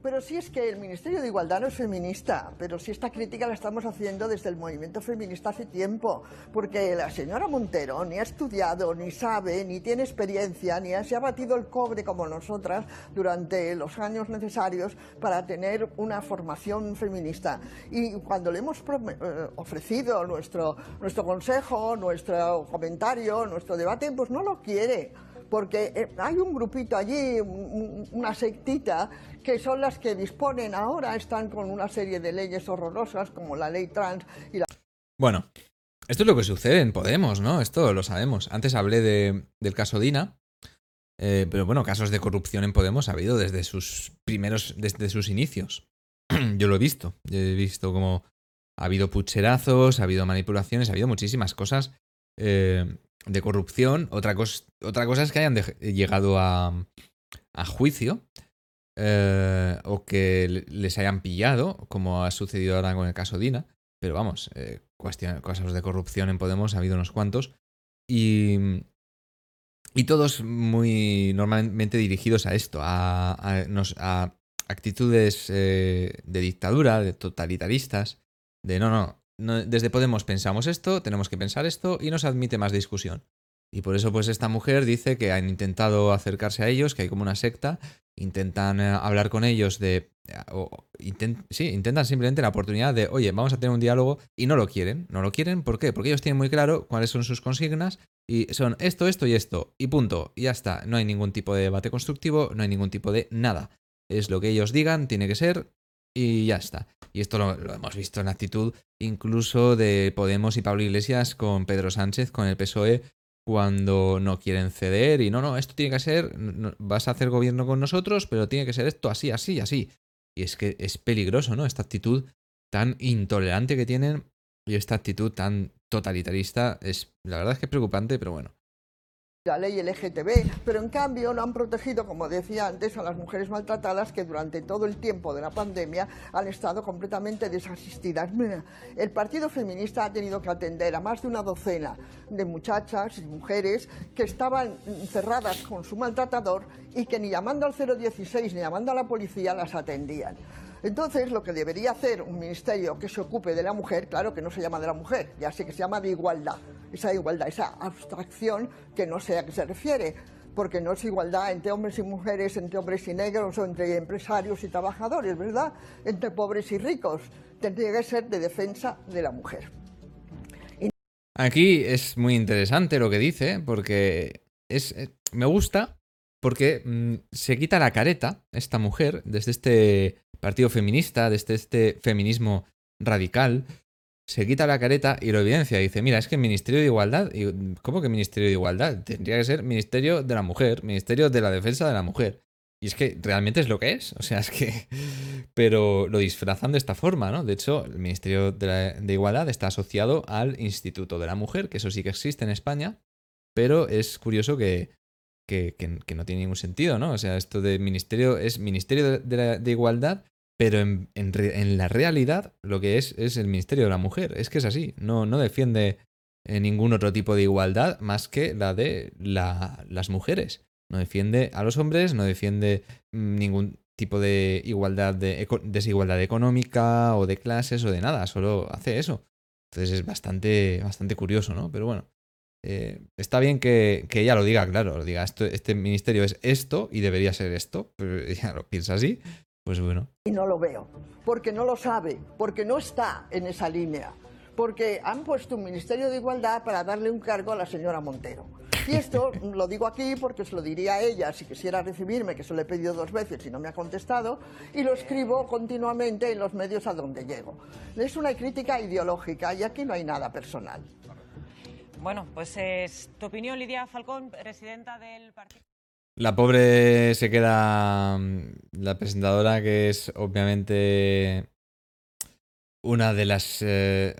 Pero sí es que el Ministerio de Igualdad no es feminista, pero sí esta crítica la estamos haciendo desde el movimiento feminista hace tiempo, porque la señora Montero ni ha estudiado, ni sabe, ni tiene experiencia, ni se ha batido el cobre como nosotras durante los años necesarios para tener una formación feminista. Y cuando le hemos eh, ofrecido nuestro, nuestro consejo, nuestro comentario, nuestro debate, pues no lo quiere porque eh, hay un grupito allí, una sectita, que son las que disponen ahora, están con una serie de leyes horrorosas como la ley trans y la... Bueno, esto es lo que sucede en Podemos, ¿no? Esto lo sabemos. Antes hablé del caso Dina, eh, pero bueno, casos de corrupción en Podemos ha habido desde sus primeros, desde sus inicios. Yo lo he visto. Yo he visto como ha habido pucherazos, ha habido manipulaciones, ha habido muchísimas cosas eh, de corrupción. Otra, otra cosa es que hayan llegado a, a juicio eh, o que les hayan pillado, como ha sucedido ahora con el caso Dina. Pero vamos, eh, casos de corrupción en Podemos ha habido unos cuantos. Y, y todos muy normalmente dirigidos a esto, a, a, actitudes eh, de dictadura, de totalitaristas, de no, no, desde Podemos pensamos esto, tenemos que pensar esto y no se admite más discusión. Y por eso pues esta mujer dice que han intentado acercarse a ellos, que hay como una secta, intentan eh, hablar con ellos de sí, intentan simplemente la oportunidad de, oye, vamos a tener un diálogo y no lo quieren. No lo quieren, ¿por qué? Porque ellos tienen muy claro cuáles son sus consignas y son esto, esto y esto. Y punto. Y ya está. No hay ningún tipo de debate constructivo, no hay ningún tipo de nada. Es lo que ellos digan, tiene que ser y ya está. Y esto lo, hemos visto en la actitud incluso de Podemos y Pablo Iglesias con Pedro Sánchez, con el PSOE, cuando no quieren ceder y no, no, esto tiene que ser, vas a hacer gobierno con nosotros, pero tiene que ser esto así, así, así. Y es que es peligroso, ¿no? Esta actitud tan intolerante que tienen y esta actitud tan totalitarista es, la verdad es que es preocupante, pero bueno la ley LGTB, pero en cambio no han protegido, como decía antes, a las mujeres maltratadas que durante todo el tiempo de la pandemia han estado completamente desasistidas. El Partido Feminista ha tenido que atender a más de una docena de muchachas y mujeres que estaban encerradas con su maltratador y que ni llamando al 016 ni llamando a la policía las atendían. Entonces, lo que debería hacer un ministerio que se ocupe de la mujer, claro que no se llama de la mujer, ya sé que se llama de igualdad, esa igualdad, esa abstracción que no sé a qué se refiere, porque no es igualdad entre hombres y mujeres, entre hombres y negros o entre empresarios y trabajadores, ¿verdad? Entre pobres y ricos. Tendría que ser de defensa de la mujer. Aquí es muy interesante lo que dice, porque es, eh, me gusta porque mm, se quita la careta esta mujer desde este partido feminista, desde este feminismo radical, se quita la careta y lo evidencia. Dice, mira, es que el Ministerio de Igualdad, ¿cómo que Ministerio de Igualdad? Tendría que ser Ministerio de la Mujer, Ministerio de la Defensa de la Mujer. Y es que realmente es lo que es, o sea, es que... Pero lo disfrazan de esta forma, ¿no? De hecho, el Ministerio de, Igualdad está asociado al Instituto de la Mujer, que eso sí que existe en España, pero es curioso que, que, no tiene ningún sentido, ¿no? O sea, esto de ministerio es Ministerio de, Igualdad, pero en, la realidad lo que es es el Ministerio de la Mujer. Es que es así, no, no defiende eh, ningún otro tipo de igualdad más que la de las mujeres. No defiende a los hombres, no defiende mm, ningún tipo de igualdad de desigualdad económica o de clases o de nada, solo hace eso. Entonces es bastante, bastante curioso, ¿no? Pero bueno, eh, está bien que, ella lo diga, claro, lo diga, esto, este ministerio es esto y debería ser esto, pero ella lo piensa así, pues bueno. Y no lo veo, porque no lo sabe, porque no está en esa línea, porque han puesto un ministerio de igualdad para darle un cargo a la señora Montero. Y esto lo digo aquí porque se lo diría a ella si quisiera recibirme, que se lo he pedido dos veces y no me ha contestado, y lo escribo continuamente en los medios a donde llego. Es una crítica ideológica y aquí no hay nada personal. Bueno, pues es tu opinión, Lidia Falcón, presidenta del partido. La pobre se queda mm, la presentadora, que es obviamente una de las... Eh,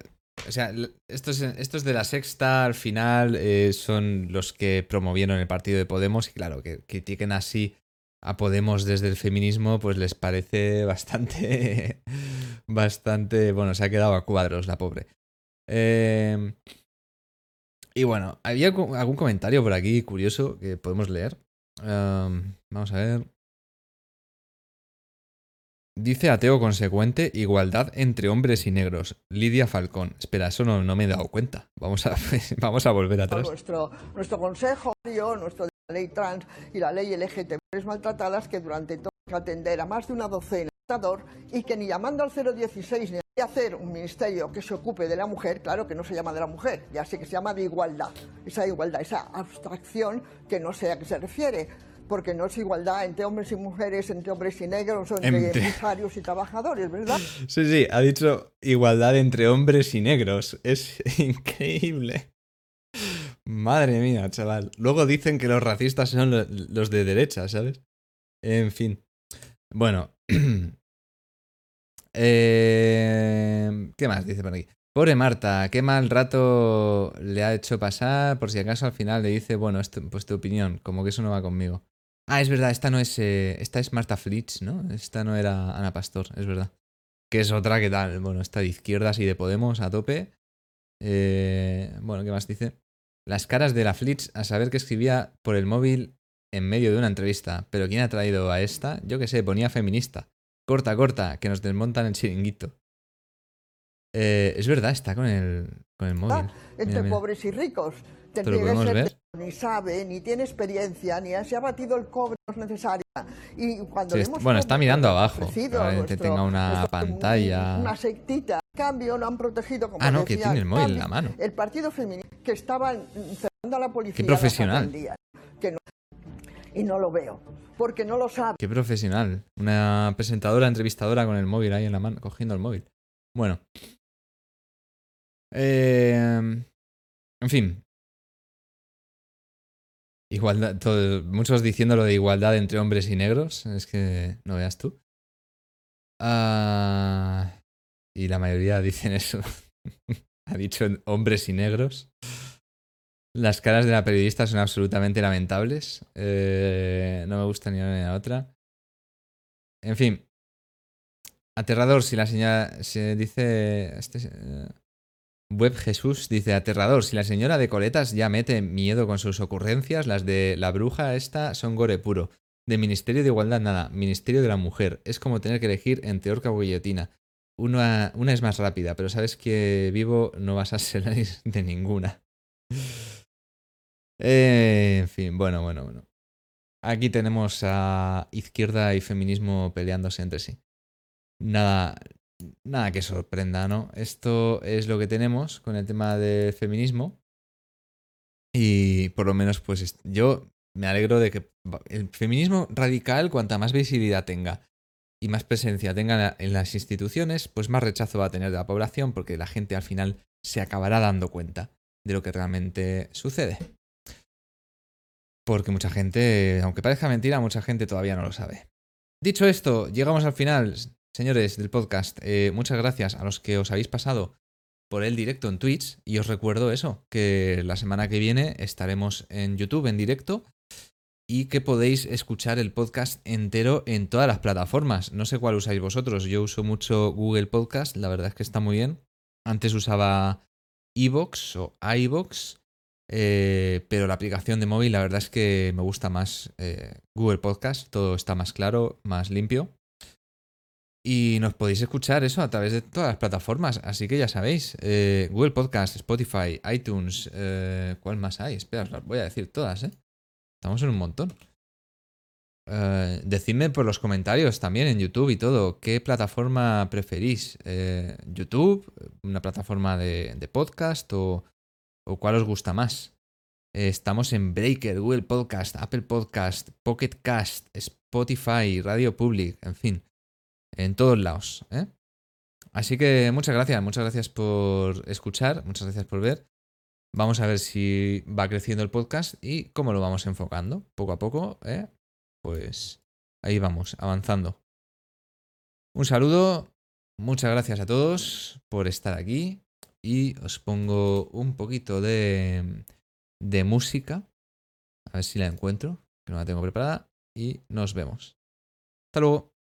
o sea, estos, de la sexta al final eh, son los que promovieron el partido de Podemos y claro, que critiquen así a Podemos desde el feminismo, pues les parece bastante... bastante... Bueno, se ha quedado a cuadros la pobre. Eh, y bueno, había algún comentario por aquí curioso que podemos leer. Vamos a ver. Dice ateo consecuente, igualdad entre hombres y negros. Lidia Falcón. Espera, eso no, no me he dado cuenta. Vamos a, vamos a volver atrás. Nuestro, nuestro consejo, nuestro ley trans y la ley LGTB maltratadas que durante todo que atender a más de una docena y que ni llamando al 016 ni hacer un ministerio que se ocupe de la mujer, claro que no se llama de la mujer, ya sé que se llama de igualdad, esa igualdad, esa abstracción que no sé a qué se refiere, porque no es igualdad entre hombres y mujeres, entre hombres y negros, o entre, empresarios y trabajadores, ¿verdad? Sí, sí, ha dicho igualdad entre hombres y negros, es increíble. Madre mía, chaval. Luego dicen que los racistas son los de derecha, ¿sabes? En fin. Bueno, Eh, ¿Qué más dice por aquí? Pobre Marta, qué mal rato le ha hecho pasar, por si acaso al final le dice, bueno, pues tu opinión, como que eso no va conmigo. Ah, es verdad, esta no es, eh, esta es Marta Flitz, ¿no? Esta no era Ana Pastor, es verdad. Que es otra que tal, bueno, está de izquierdas y de Podemos a tope. Eh, bueno, ¿qué más dice? Las caras de la Flitz a saber que escribía por el móvil en medio de una entrevista. Pero ¿quién ha traído a esta? Yo qué sé, ponía feminista. Corta, corta, que nos desmontan el chiringuito. Eh, es verdad, está con el, con el móvil. entre pobres y ricos. Tendría que ser ver? ni sabe, ni tiene experiencia, ni se ha batido el cobre necesaria. Y cuando Sí, hemos bueno, está mirando abajo. Probablemente nuestro- tenga una pantalla. Una sectita. En cambio, lo han protegido como Ah, no, que decía tiene el móvil en la mano. El partido feminista que estaba encerrando a la policía. Qué profesional. que no- y no lo veo. Porque no lo sabe. Qué profesional. Una presentadora, entrevistadora con el móvil ahí en la mano, cogiendo el móvil. Bueno. Eh, en fin. Igualdad, muchos diciendo lo de igualdad entre hombres y negros. Es que no veas tú. Ah, y la mayoría dicen eso. ha dicho hombres y negros. Las caras de la periodista son absolutamente lamentables. Eh, no me gusta ni una ni la otra. En fin. Aterrador si la señora se dice este eh, Web Jesús dice aterrador si la señora de coletas ya mete miedo con sus ocurrencias, las de la bruja esta son gore puro. De Ministerio de Igualdad nada, Ministerio de la Mujer. Es como tener que elegir entre horca o guillotina. Una, una es más rápida, pero sabes que vivo no vas a salir de ninguna. Eh, en fin, bueno, bueno, bueno. Aquí tenemos a izquierda y feminismo peleándose entre sí. Nada, nada que sorprenda, ¿no? Esto es lo que tenemos con el tema del feminismo. Y por lo menos, pues yo me alegro de que el feminismo radical, cuanta más visibilidad tenga y más presencia tenga en las instituciones, pues más rechazo va a tener de la población, porque la gente al final se acabará dando cuenta de lo que realmente sucede. Porque mucha gente, aunque parezca mentira, mucha gente todavía no lo sabe. Dicho esto, llegamos al final, señores del podcast. Eh, muchas gracias a los que os habéis pasado por el directo en Twitch. Y os recuerdo eso, que la semana que viene estaremos en YouTube en directo y que podéis escuchar el podcast entero en todas las plataformas. No sé cuál usáis vosotros. Yo uso mucho Google Podcast, la verdad es que está muy bien. Antes usaba Evox o iVox. Eh, pero la aplicación de móvil, la verdad es que me gusta más eh, Google Podcast, todo está más claro, más limpio. Y nos podéis escuchar eso a través de todas las plataformas, así que ya sabéis, eh, Google Podcast, Spotify, iTunes, ¿cuál más hay? Espera, las voy a decir todas, ¿eh? Estamos en un montón. Decidme por los comentarios también en YouTube y todo, ¿qué plataforma preferís? ¿YouTube? ¿Una plataforma de, de podcast? ¿O, o cuál os gusta más? Eh, estamos en Breaker, Google Podcast, Apple Podcast, Pocket Cast, Spotify, Radio Public, en fin, en todos lados. ¿eh? Así que muchas gracias, muchas gracias por escuchar, muchas gracias por ver. Vamos a ver si va creciendo el podcast y cómo lo vamos enfocando, poco a poco, ¿eh? Pues ahí vamos, avanzando. Un saludo, muchas gracias a todos por estar aquí y os pongo un poquito de, de música, a ver si la encuentro, que no la tengo preparada, y nos vemos. Hasta luego.